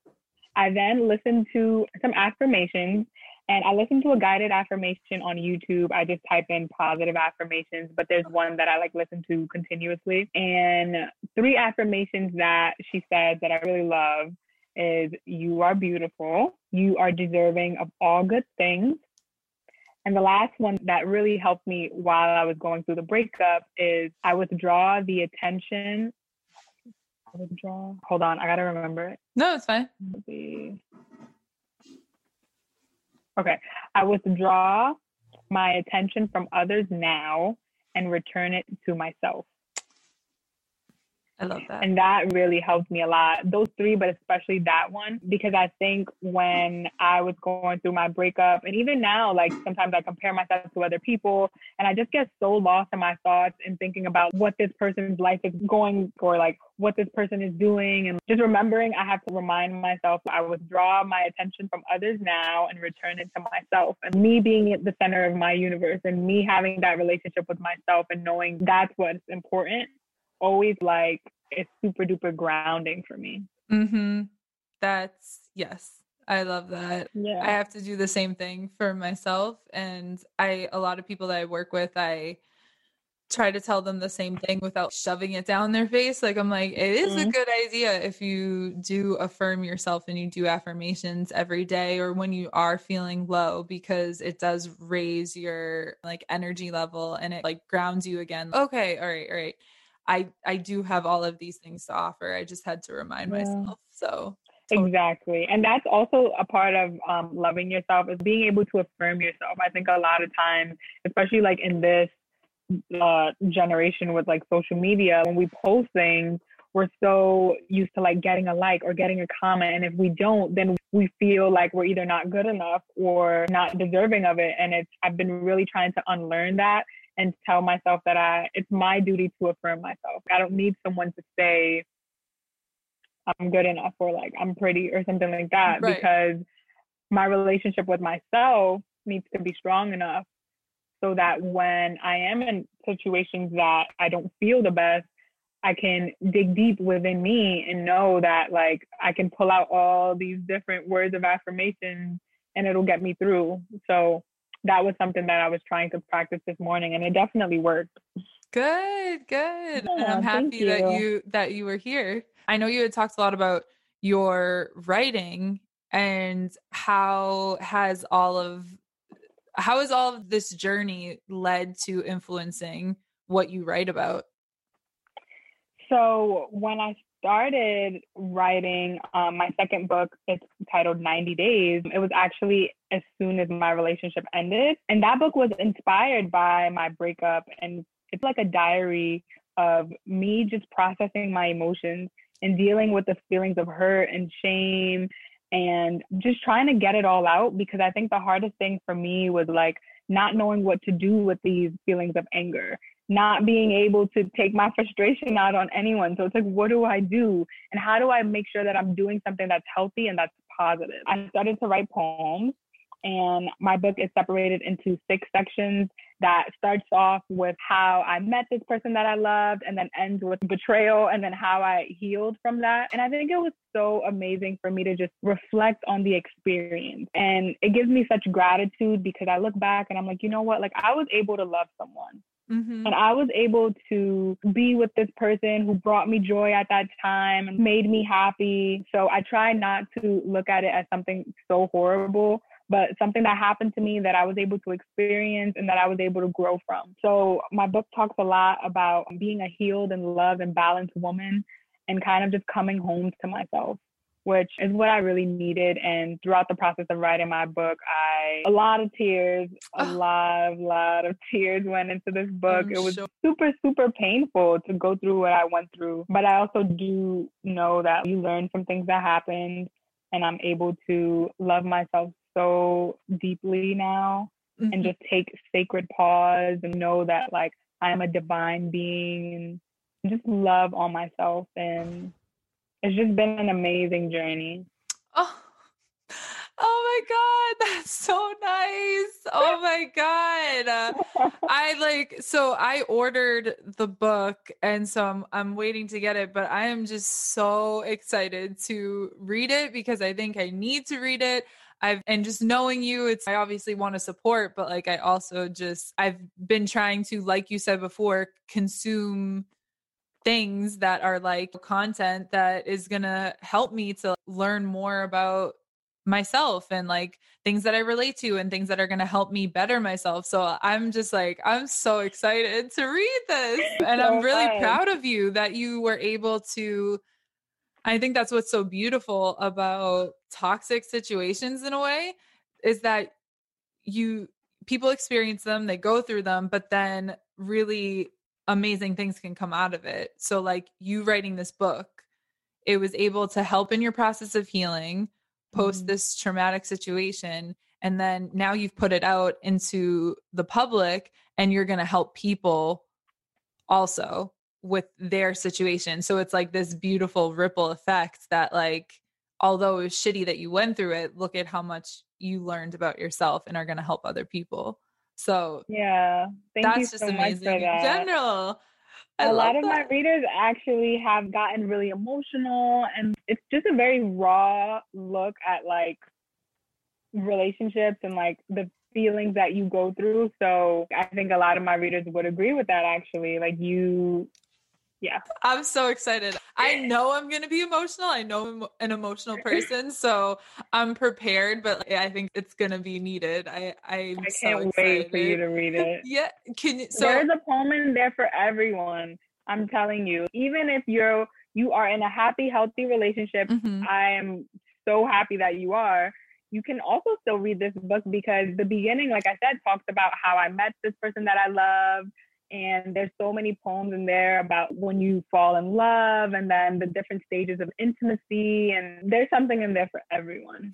B: I then listened to some affirmations and I listened to a guided affirmation on YouTube. I just type in positive affirmations, but there's one that I like listen to continuously. And three affirmations that she said that I really love is you are beautiful, you are deserving of all good things. And the last one that really helped me while I was going through the breakup is I withdraw the attention. I withdraw. Hold on, I gotta remember it.
A: no, it's fine.
B: Okay, I withdraw my attention from others now and return it to myself.
A: I love that.
B: And that really helped me a lot. Those three, but especially that one, because I think when I was going through my breakup, and even now, like sometimes I compare myself to other people, and I just get so lost in my thoughts and thinking about what this person's life is going or like what this person is doing. And just remembering, I have to remind myself I withdraw my attention from others now and return it to myself. And me being at the center of my universe and me having that relationship with myself and knowing that's what's important always like it's super duper grounding for me.
A: mm-hmm. That's yes. I love that.
B: Yeah.
A: I have to do the same thing for myself. And I, a lot of people that I work with, I try to tell them the same thing without shoving it down their face. Like, I'm like, it is a
B: Mhm.
A: good idea if you do affirm yourself and you do affirmations every day or when you are feeling low, because it does raise your like energy level and it like grounds you again. Okay. All right. All right. I, I do have all of these things to offer. I just had to remind
B: Yeah.
A: myself. So totally.
B: Exactly. And that's also a part of um, loving yourself is being able to affirm yourself. I think a lot of times, especially like in this uh, generation with like social media, when we post things, we're so used to like getting a like or getting a comment. And if we don't, then we feel like we're either not good enough or not deserving of it. And it's, I've been really trying to unlearn that and tell myself that I, it's my duty to affirm myself. I don't need someone to say, I'm good enough or like I'm pretty or something like that
A: Right.
B: because my relationship with myself needs to be strong enough so that when I am in situations that I don't feel the best, I can dig deep within me and know that like I can pull out all these different words of affirmation and it'll get me through. So that was something that I was trying to practice this morning and it definitely worked.
A: Good, good. and
B: Yeah,
A: I'm happy that
B: you.
A: you that you were here. I know you had talked a lot about your writing and how has all of how has all of this journey led to influencing what you write about?
B: So when I started writing um, my second book, it's titled 90 Days. It was actually as soon as my relationship ended. And that book was inspired by my breakup. And it's like a diary of me just processing my emotions and dealing with the feelings of hurt and shame and just trying to get it all out because I think the hardest thing for me was like not knowing what to do with these feelings of anger not being able to take my frustration out on anyone. So it's like, what do I do? And how do I make sure that I'm doing something that's healthy and that's positive? I started to write poems And my book is separated into six sections that starts off with how I met this person that I loved and then ends with betrayal and then how I healed from that. And I think it was so amazing for me to just reflect on the experience. And it gives me such gratitude because I look back and I'm like, you know what? Like I was able to love someone. Mm-hmm. And I was able to be with this person who brought me joy at that time and made me happy. So I try not to look at it as something so horrible, but something that happened to me that I was able to experience and that I was able to grow from. So my book talks a lot about being a healed and loved and balanced woman and kind of just coming home to myself which is what I really needed. And throughout the process of writing my book, I a lot of tears, a oh. lot, lot of tears went into this book. I'm it was sure. super, super painful to go through what I went through. But I also do know that you learn from things that happened, and I'm able to love myself so deeply now mm-hmm. and just take sacred pause and know that like I am a divine being and just love on myself and it's just been an amazing journey.
A: Oh, oh my God. That's so nice. Oh my God. Uh, I like, so I ordered the book and so I'm, I'm waiting to get it, but I am just so excited to read it because I think I need to read it. I've and just knowing you, it's I obviously want to support, but like I also just I've been trying to, like you said before, consume things that are like content that is going to help me to learn more about myself and like things that I relate to and things that are going to help me better myself. So I'm just like, I'm so excited to read this. And so I'm really fun. proud of you that you were able to. I think that's what's so beautiful about toxic situations in a way is that you people experience them, they go through them, but then really amazing things can come out of it. So, like you writing this book, it was able to help in your process of healing post mm-hmm. this traumatic situation. And then now you've put it out into the public and you're going to help people also with their situation. So it's like this beautiful ripple effect that, like, although it was shitty that you went through it, look at how much you learned about yourself and are going to help other people. So
B: yeah,
A: Thank that's just so amazing in general.
B: I a lot of that. my readers actually have gotten really emotional, and it's just a very raw look at like relationships and like the feelings that you go through. So I think a lot of my readers would agree with that. Actually, like you yeah.
A: I'm so excited. I know i'm going to be emotional. I know i'm an emotional person so i'm prepared but i think it's going to be needed. I i
B: can't
A: so
B: wait for you to read it.
A: Yeah. Can you so
B: there's a poem in there for everyone i'm telling you. Even if you're you are in a happy healthy relationship mm-hmm. i am so happy that you are. You can also still read this book because the beginning like i said talks about how i met this person that i love and there's so many poems in there about when you fall in love and then the different stages of intimacy. And there's something in there for everyone.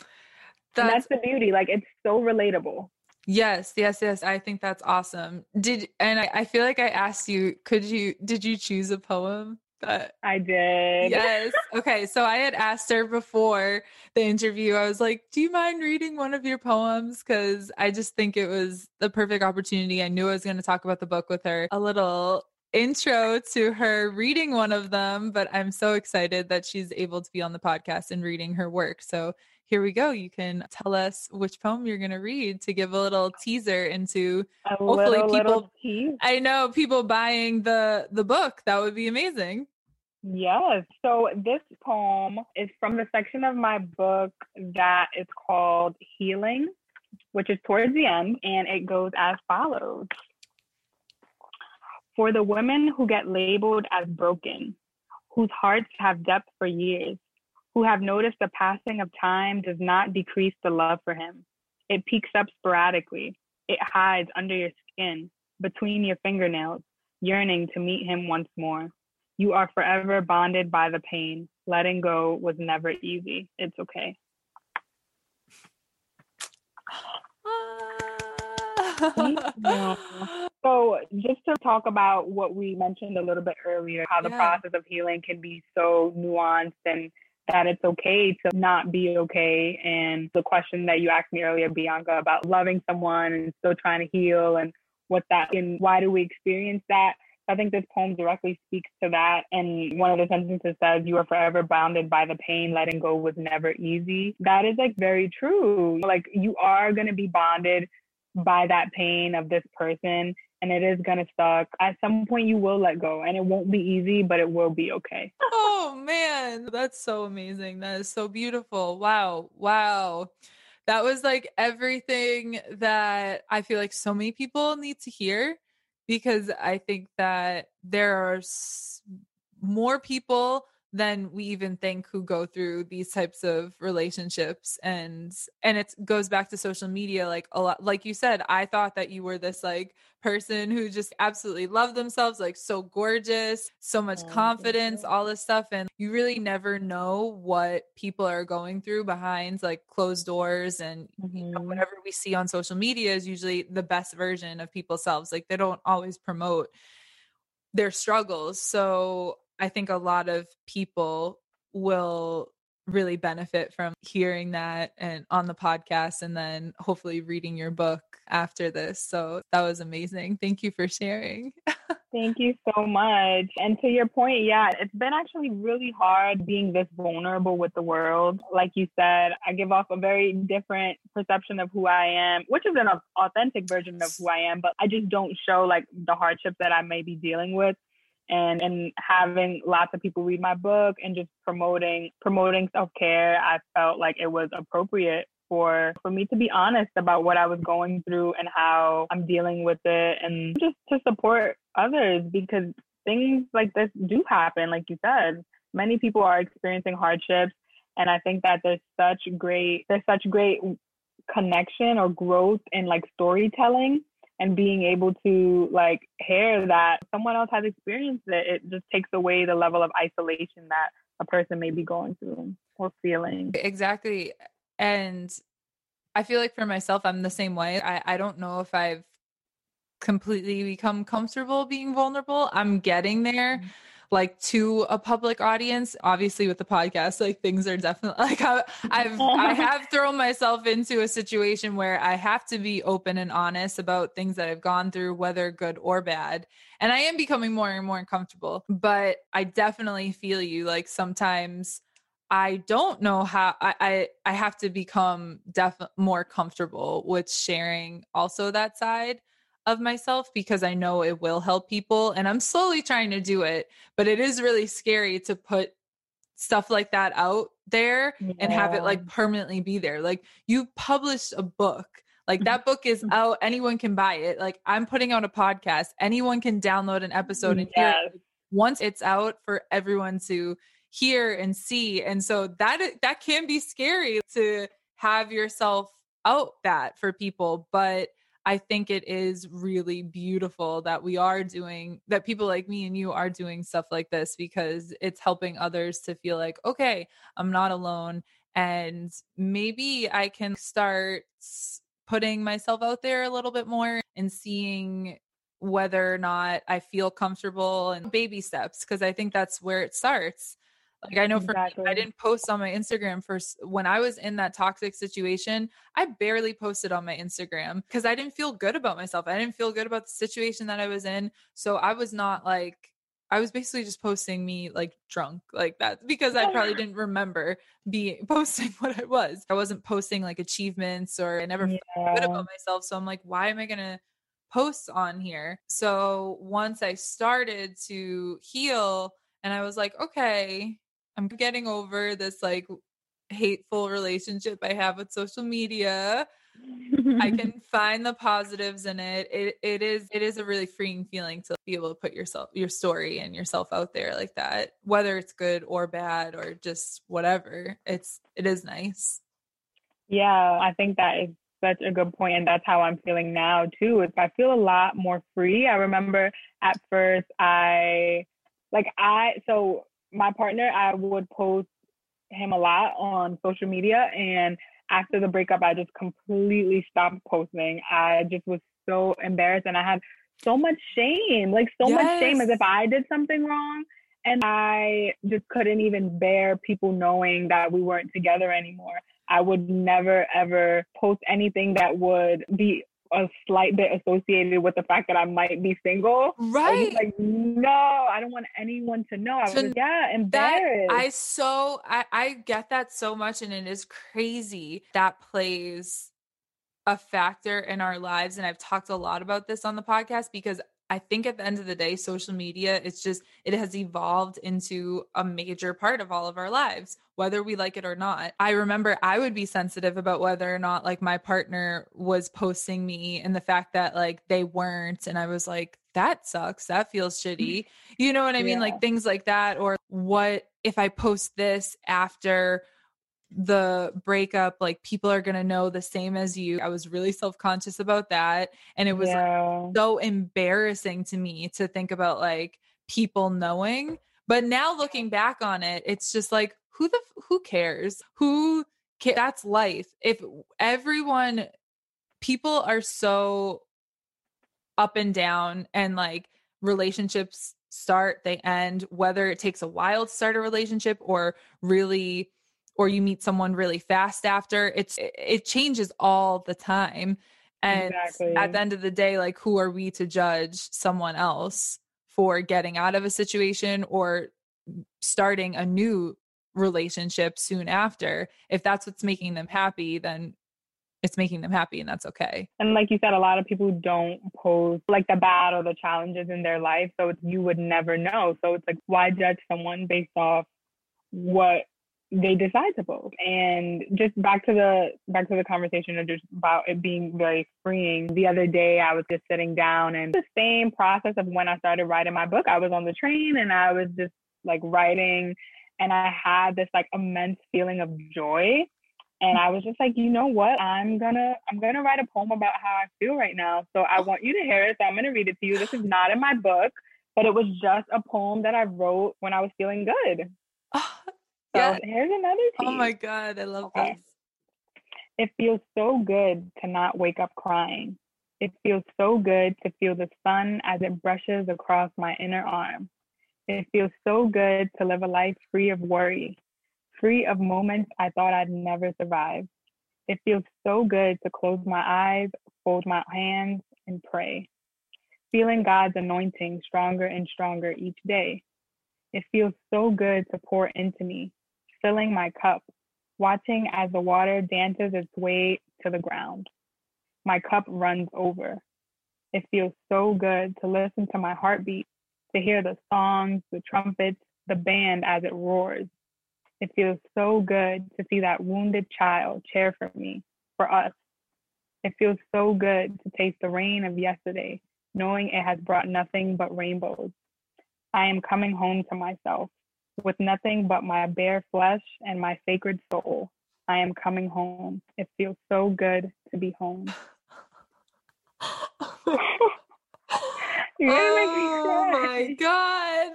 B: That's, that's the beauty like it's so relatable.
A: Yes yes yes. I think that's awesome. Did and I, I feel like i asked you could you did you choose a poem that
B: I did.
A: Yes. Okay. So I had asked her before the interview, I was like, Do you mind reading one of your poems? Because I just think it was the perfect opportunity. I knew I was going to talk about the book with her. A little intro to her reading one of them, but I'm so excited that she's able to be on the podcast and reading her work. So here we go. You can tell us which poem you're going to read to give a little teaser into
B: a hopefully little,
A: people. I know people buying the the book. That would be amazing.
B: Yes. So this poem is from the section of my book that is called Healing, which is towards the end, and it goes as follows. For the women who get labeled as broken, whose hearts have depth for years, who have noticed the passing of time does not decrease the love for him. It peaks up sporadically. It hides under your skin, between your fingernails, yearning to meet him once more. You are forever bonded by the pain. Letting go was never easy. It's okay. so just to talk about what we mentioned a little bit earlier how the yeah. process of healing can be so nuanced and that it's okay to not be okay. And the question that you asked me earlier, Bianca, about loving someone and still trying to heal and what that and why do we experience that? I think this poem directly speaks to that. And one of the sentences says, You are forever bounded by the pain. Letting go was never easy. That is like very true. Like you are going to be bonded by that pain of this person and it is going to suck. At some point, you will let go and it won't be easy, but it will be okay.
A: oh, man. That's so amazing. That is so beautiful. Wow. Wow. That was like everything that I feel like so many people need to hear because I think that there are more people than we even think who go through these types of relationships and and it goes back to social media like a lot like you said i thought that you were this like person who just absolutely loved themselves like so gorgeous so much oh, confidence all this stuff and you really never know what people are going through behind like closed doors and mm-hmm. you know, mm-hmm. whatever we see on social media is usually the best version of people's selves like they don't always promote their struggles so I think a lot of people will really benefit from hearing that and on the podcast and then hopefully reading your book after this. So that was amazing. Thank you for sharing.
B: Thank you so much. And to your point, yeah, it's been actually really hard being this vulnerable with the world. Like you said, I give off a very different perception of who I am, which is an authentic version of who I am, but I just don't show like the hardships that I may be dealing with and and having lots of people read my book and just promoting promoting self-care i felt like it was appropriate for for me to be honest about what i was going through and how i'm dealing with it and just to support others because things like this do happen like you said. Many people are experiencing hardships and i think that there's such great there's such great connection or growth in like storytelling and being able to like hear that someone else has experienced it, it just takes away the level of isolation that a person may be going through or feeling.
A: Exactly. And I feel like for myself, I'm the same way. I, I don't know if I've completely become comfortable being vulnerable. I'm getting there. Mm-hmm like to a public audience obviously with the podcast like things are definitely like I, i've i have thrown myself into a situation where i have to be open and honest about things that i've gone through whether good or bad. And i am becoming more and more comfortable but i definitely feel you. Like sometimes I don't know how I, I, I have to become definitely more comfortable with sharing also that side of myself because I know it will help people and I'm slowly trying to do it, but it is really scary to put stuff like that out there yeah. and have it like permanently be there. Like you published a book. Like that book is mm-hmm. out, anyone can buy it. Like I'm putting out a podcast, anyone can download an episode and yes. hear it once it's out for everyone to hear and see. And so that that can be scary to have yourself out that for people, but I think it is really beautiful that we are doing that people like me and you are doing stuff like this because it's helping others to feel like, okay, I'm not alone. And maybe I can start putting myself out there a little bit more and seeing whether or not I feel comfortable and baby steps because I think that's where it starts. Like I know for exactly. me, I didn't post on my Instagram for when I was in that toxic situation. I barely posted on my Instagram because I didn't feel good about myself. I didn't feel good about the situation that I was in. So I was not like I was basically just posting me like drunk like that because I probably didn't remember being posting what I was. I wasn't posting like achievements or I never yeah. felt good about myself. So I'm like, why am I gonna post on here? So once I started to heal and I was like, okay, I'm getting over this like hateful relationship I have with social media. I can find the positives in it. It it is it is a really freeing feeling to be able to put yourself your story and yourself out there like that, whether it's good or bad or just whatever. It's it is nice.
B: Yeah, I think that is such a good point and that's how I'm feeling now too. Is I feel a lot more free. I remember at first I like I so my partner, I would post him a lot on social media. And after the breakup, I just completely stopped posting. I just was so embarrassed and I had so much shame, like so yes. much shame as if I did something wrong. And I just couldn't even bear people knowing that we weren't together anymore. I would never ever post anything that would be a slight bit associated with the fact that I might be single.
A: Right.
B: like, no, I don't want anyone to know. I was,
A: To-
B: yeah, embarrassed.
A: That I so I, I get that so much and it is crazy that plays a factor in our lives. And I've talked a lot about this on the podcast because I think at the end of the day, social media, it's just it has evolved into a major part of all of our lives, whether we like it or not. I remember I would be sensitive about whether or not like my partner was posting me and the fact that like they weren't. And I was like, that sucks. That feels mm-hmm. shitty. You know what I mean?
B: Yeah.
A: Like things like that. Or what if I post this after the breakup? Like people are going to know the same as you. I was really self conscious about that. And it was like,
B: yeah.
A: so embarrassing to me to think about like people knowing. But now looking back on it, it's just like who the who cares? Who ca- that's life. If everyone people are so up and down and like relationships start, they end, whether it takes a while to start a relationship or really or you meet someone really fast after, it's it- changes all the time. And
B: Exactly.
A: at the end of the day, like who are we to judge someone else for getting out of a situation or starting a new relationship soon after? If that's what's making them happy, then it's making them happy and that's okay.
B: And like you said, a lot of people don't post like the bad or the challenges in their life. So it's, you would never know. So it's like, why judge someone based off what they decide to post? And just back to the back to the conversation of just about it being very freeing. The other day I was just sitting down and the same process of when I started writing my book. I was on the train and I was just like writing and I had this like immense feeling of joy and I was just like, you know what? I'm gonna I'm gonna write a poem about how I feel right now. So I want you to hear it. So I'm gonna read it to you. This is not in my book, but it was just a poem that I wrote when I was feeling good. Ah, So
A: yeah.
B: here's another piece.
A: Oh my god, I love
B: Okay.
A: this.
B: It feels so good to not wake up crying. It feels so good to feel the sun as it brushes across my inner arm. It feels so good to live a life free of worry, free of moments I thought I'd never survive. It feels so good to close my eyes, fold my hands, and pray, feeling God's anointing stronger and stronger each day. It feels so good to pour into me, filling my cup, watching as the water dances its way to the ground. My cup runs over. It feels so good to listen to my heartbeat, to hear the songs, the trumpets, the band as it roars. It feels so good to see that wounded child cheer for me, for us. It feels so good to taste the rain of yesterday, knowing it has brought nothing but rainbows. I am coming home to myself with nothing but my bare flesh and my sacred soul. I am coming home. It feels so good to be home. You're gonna make me
A: oh my god.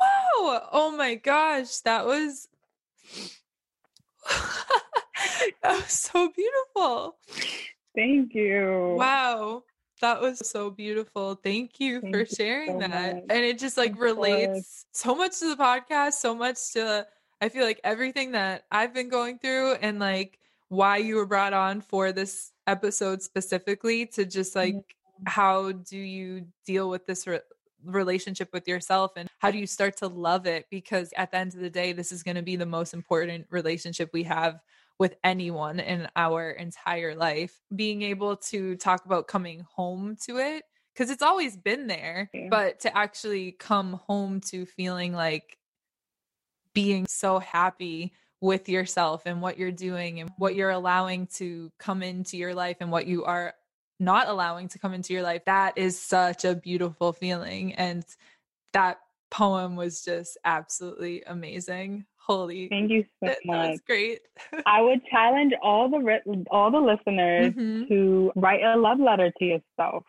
A: wow. Oh my gosh. That was that was so beautiful.
B: Thank you.
A: Wow. That was so beautiful. Thank you
B: Thank
A: for
B: you
A: sharing
B: so
A: that.
B: much.
A: And it just like relates so much to the podcast, so much to I feel like everything that I've been going through and like why you were brought on for this episode specifically to just like how do you deal with this re- relationship with yourself and how do you start to love it because at the end of the day this is going to be the most important relationship we have with anyone in our entire life being able to talk about coming home to it because it's always been there
B: Yeah.
A: but to actually come home to feeling like being so happy with yourself and what you're doing and what you're allowing to come into your life and what you are not allowing to come into your life that is such a beautiful feeling and that poem was just absolutely amazing holy
B: Thank you so
A: that, that
B: much.
A: was great
B: I would challenge all the all the listeners
A: Mhm.
B: to write a love letter to yourself.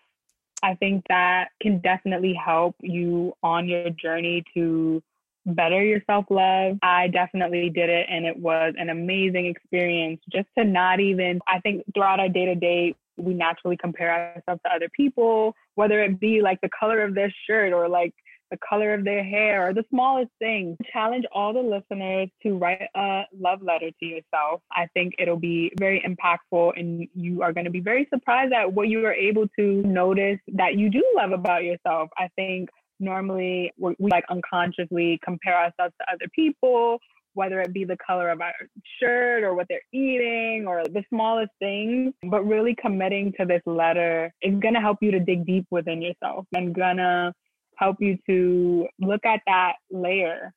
B: I think that can definitely help you on your journey to better your self love. I definitely did it, and it was an amazing experience. Just to not even, I think throughout our day to day, we naturally compare ourselves to other people, whether it be like the color of their shirt or like the color of their hair, or the smallest things. Challenge all the listeners to write a love letter to yourself. I think it'll be very impactful, and you are going to be very surprised at what you are able to notice that you do love about yourself. I think normally we like unconsciously compare ourselves to other people whether it be the color of our shirt or what they're eating or the smallest things. But really committing to this letter is going to help you to dig deep within yourself and going to help you to look at that layer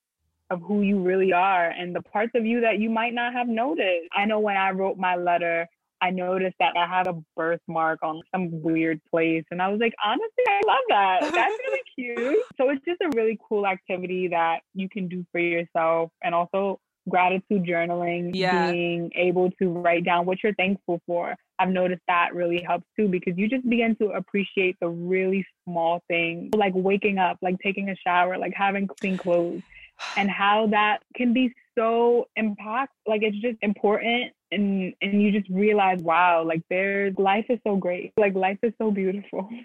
B: of who you really are and the parts of you that you might not have noticed. I know when I wrote my letter, I noticed that I had a birthmark on some weird place. And I was like, honestly, I love that. That's really cute. So it's just a really cool activity that you can do for yourself and also gratitude journaling, yeah. being able to write down what you're thankful for. I've noticed that really helps too because you just begin to appreciate the really small things, like waking up, like taking a shower, like having clean clothes, and how that can be so impact like it's just important and and you just realize wow like there's life is so great like life is so beautiful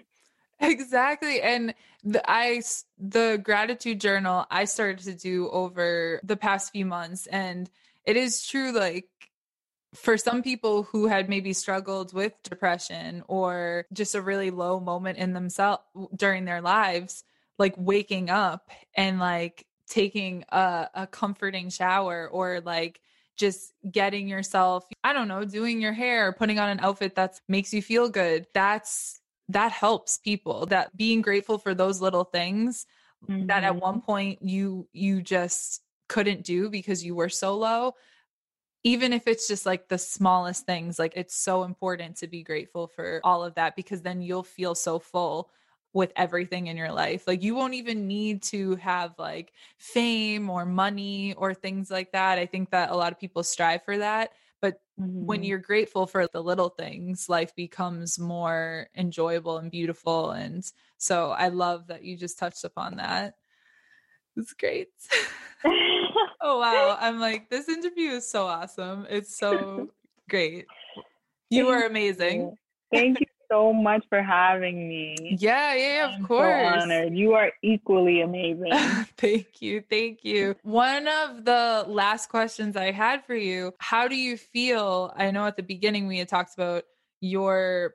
A: exactly and the i the gratitude journal i started to do over the past few months and it is true like for some people who had maybe struggled with depression or just a really low moment in themselves during their lives like waking up and like taking a, a comforting shower or like just getting yourself i don't know doing your hair putting on an outfit that makes you feel good that's that helps people that being grateful for those little things mm-hmm. that at one mm-hmm. point you you just couldn't do because you were so low even if it's just like the smallest things like it's so important to be grateful for all of that because then you'll feel so full with everything in your life. Like you won't even need to have like fame or money or things like that. I think that a lot of people strive for that. But mm-hmm. when you're grateful for the little things, life becomes more enjoyable and beautiful. And so I love that you just touched upon that. It's great. oh, wow. I'm like, this interview is so awesome. It's so great. You are amazing.
B: Thank you so much for having me.
A: Yeah, yeah, of I'm course.
B: So honored. You are equally amazing.
A: thank you. Thank you. One of the last questions I had for you, how do you feel? I know at the beginning we had talked about your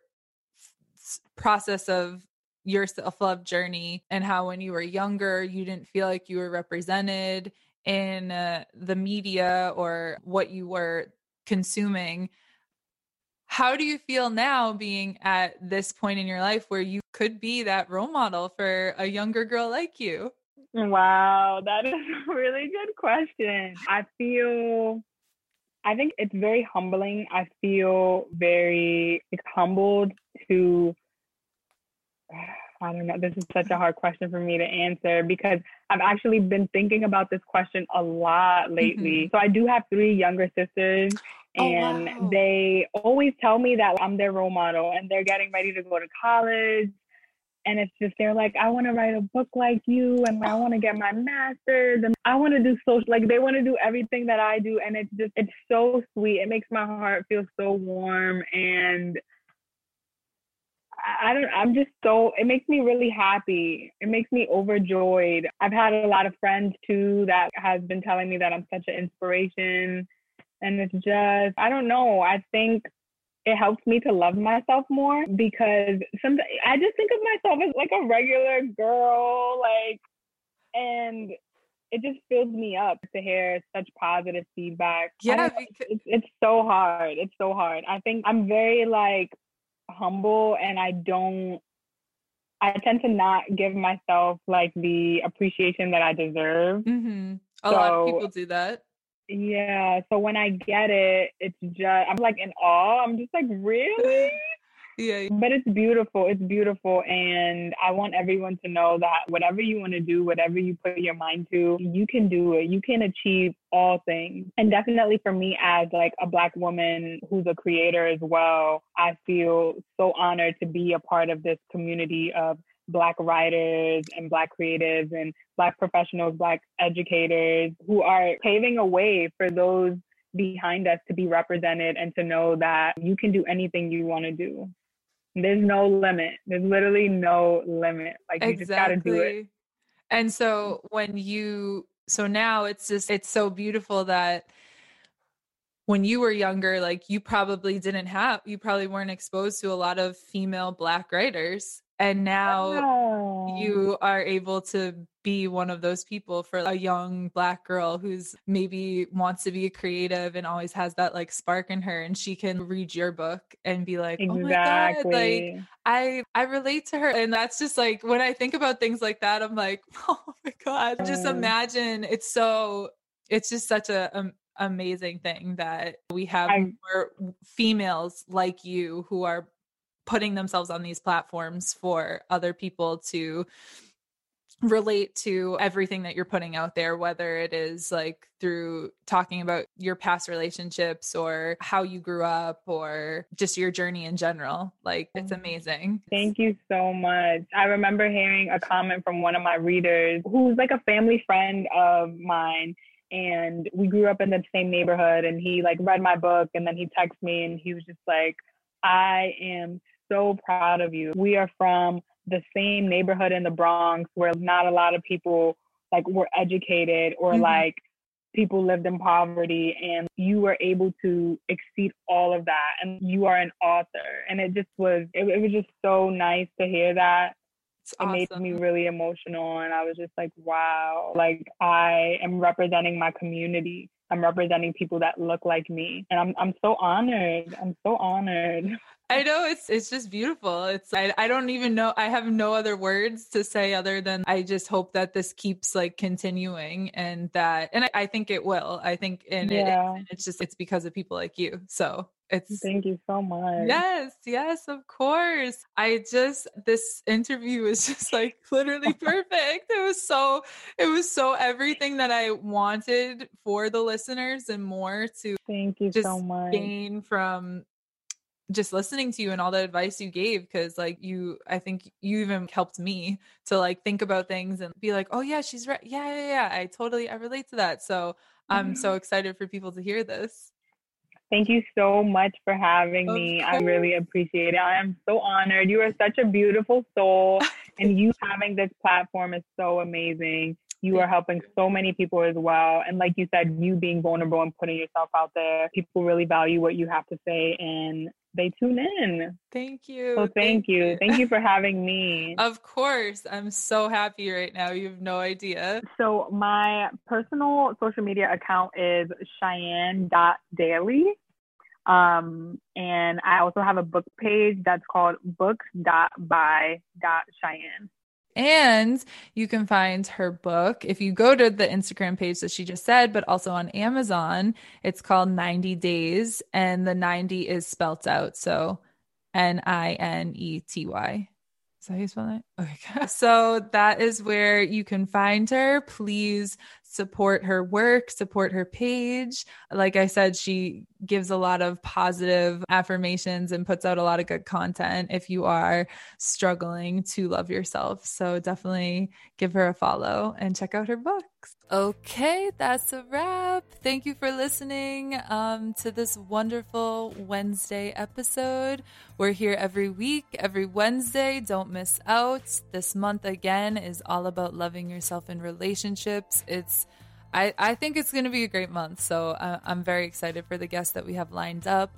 A: process of your self-love journey and how when you were younger you didn't feel like you were represented in uh, the media or what you were consuming how do you feel now being at this point in your life where you could be that role model for a younger girl like you?
B: Wow, that is a really good question. I feel I think it's very humbling. I feel very humbled to I don't know. This is such a hard question for me to answer because I've actually been thinking about this question a lot lately. Mm-hmm. So I do have three younger sisters Oh, and oh, wow. they always tell me that I'm their role model and they're getting ready to go to college. And it's just, they're like, I want to write a book like you and I want to get my master's and I want to do social, like they want to do everything that I do. And it's just, it's so sweet. It makes my heart feel so warm. And I don't, I'm just so, it makes me really happy. It makes me overjoyed. I've had a lot of friends too that has been telling me that I'm such an inspiration and it's just, I don't know. I think it helps me to love myself more because sometimes I just think of myself as like a regular girl, like, and it just fills me up to hear such positive feedback.
A: Yeah,
B: it's, it's so hard. It's so hard. I think I'm very like humble, and I don't. I tend to not give myself like the appreciation that I deserve.
A: Mm-hmm. A so, lot of people do that.
B: Yeah. So when I get it, it's just I'm like in awe. I'm just like, really?
A: yeah.
B: But it's beautiful. It's beautiful. And I want everyone to know that whatever you want to do, whatever you put your mind to, you can do it. You can achieve all things. And definitely for me as like a black woman who's a creator as well, I feel so honored to be a part of this community of Black writers and Black creatives and Black professionals, Black educators who are paving a way for those behind us to be represented and to know that you can do anything you want to do. There's no limit. There's literally no limit. Like you exactly. just got to do it.
A: And so mm. when you so now it's just it's so beautiful that when you were younger like you probably didn't have you probably weren't exposed to a lot of female black writers and now
B: Oh.
A: you are able to be one of those people for a young black girl who's maybe wants to be creative and always has that like spark in her and she can read your book and be like oh my god like I I relate to her. And that's just like when I think about things like that I'm like oh my god. Just imagine it's so it's just such a um, amazing thing that we have
B: I-
A: more females like you who are putting themselves on these platforms for other people to relate to everything that you're putting out there whether it is like through talking about your past relationships or how you grew up or just your journey in general like it's mm-hmm. amazing
B: Thank you so much. I remember hearing a comment from one of my readers who's like a family friend of mine. And we grew up in the same neighborhood. And he like read my book and then he texted me and he was just like, I am so proud of you. We are from the same neighborhood in the Bronx where not a lot of people like were educated or
A: Mhm.
B: like people lived in poverty and you were able to exceed all of that and you are an author. And it just was it, it was just so nice to hear that.
A: It's
B: it made me really emotional and i was just like wow. Like i am representing my community. I'm representing people that look like me and i'm i'm so honored. I'm so honored
A: I know it's it's just beautiful. It's I, I don't even know I have no other words to say other than I just hope that this keeps like continuing and that and I, I think it will. I think and
B: Yeah.
A: it's, it's just it's because of people like you. So it's
B: thank you so much
A: Yes, yes, of course. I just this interview was just like literally perfect. It was so it was so everything that I wanted for the listeners and more to
B: thank you
A: just
B: so much
A: gain from just listening to you and all the advice you gave because like you i think you even helped me to like think about things and be like oh yeah she's right yeah yeah yeah i totally i relate to that so i'm so mm-hmm. excited for people to hear this
B: Thank you so much for having
A: Of
B: me. I really appreciate it. I am so honored. You are such a beautiful soul, and you having this platform is so amazing. You are helping so many people as well. And like you said, you being vulnerable and putting yourself out there, people really value what you have to say and they tune in.
A: thank you
B: So thank, you. Thank you for having me.
A: of course i'm so happy right now you have no idea
B: So my personal social media account is Chyenne.daley. Um, and I also have a book page that's called books.by.chyenne.
A: And you can find her book if you go to the Instagram page that she just said, but also on Amazon. It's called 90 Days, and the 90 is spelt out. So N I N E T Y. Is that how you spell that? Okay. So that is where you can find her. Please support her work, support her page. Like I said, she gives a lot of positive affirmations and puts out a lot of good content if you are struggling to love yourself. So definitely give her a follow and check out her books. Okay, that's a wrap. Thank you for listening um, to this wonderful Wednesday episode. We're here every week, every Wednesday. Don't miss out. This month again is all about loving yourself in relationships. It's I, I think it's going to be a great month. So uh, I'm very excited for the guests that we have lined up.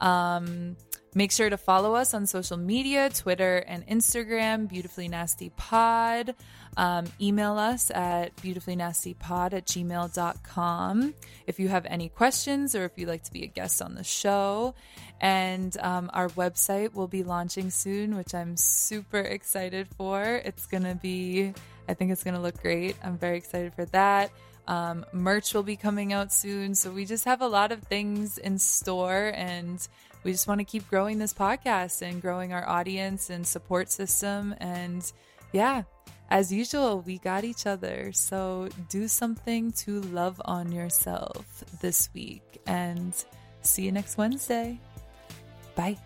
A: Um, make sure to follow us on social media Twitter and Instagram, Beautifully Nasty Pod. Um, email us at beautifullynastypod at gmail.com if you have any questions or if you'd like to be a guest on the show. And um, our website will be launching soon, which I'm super excited for. It's going to be, I think it's going to look great. I'm very excited for that. Um, merch will be coming out soon. So we just have a lot of things in store and we just want to keep growing this podcast and growing our audience and support system. And yeah, as usual, we got each other. So do something to love on yourself this week and see you next Wednesday. Bye.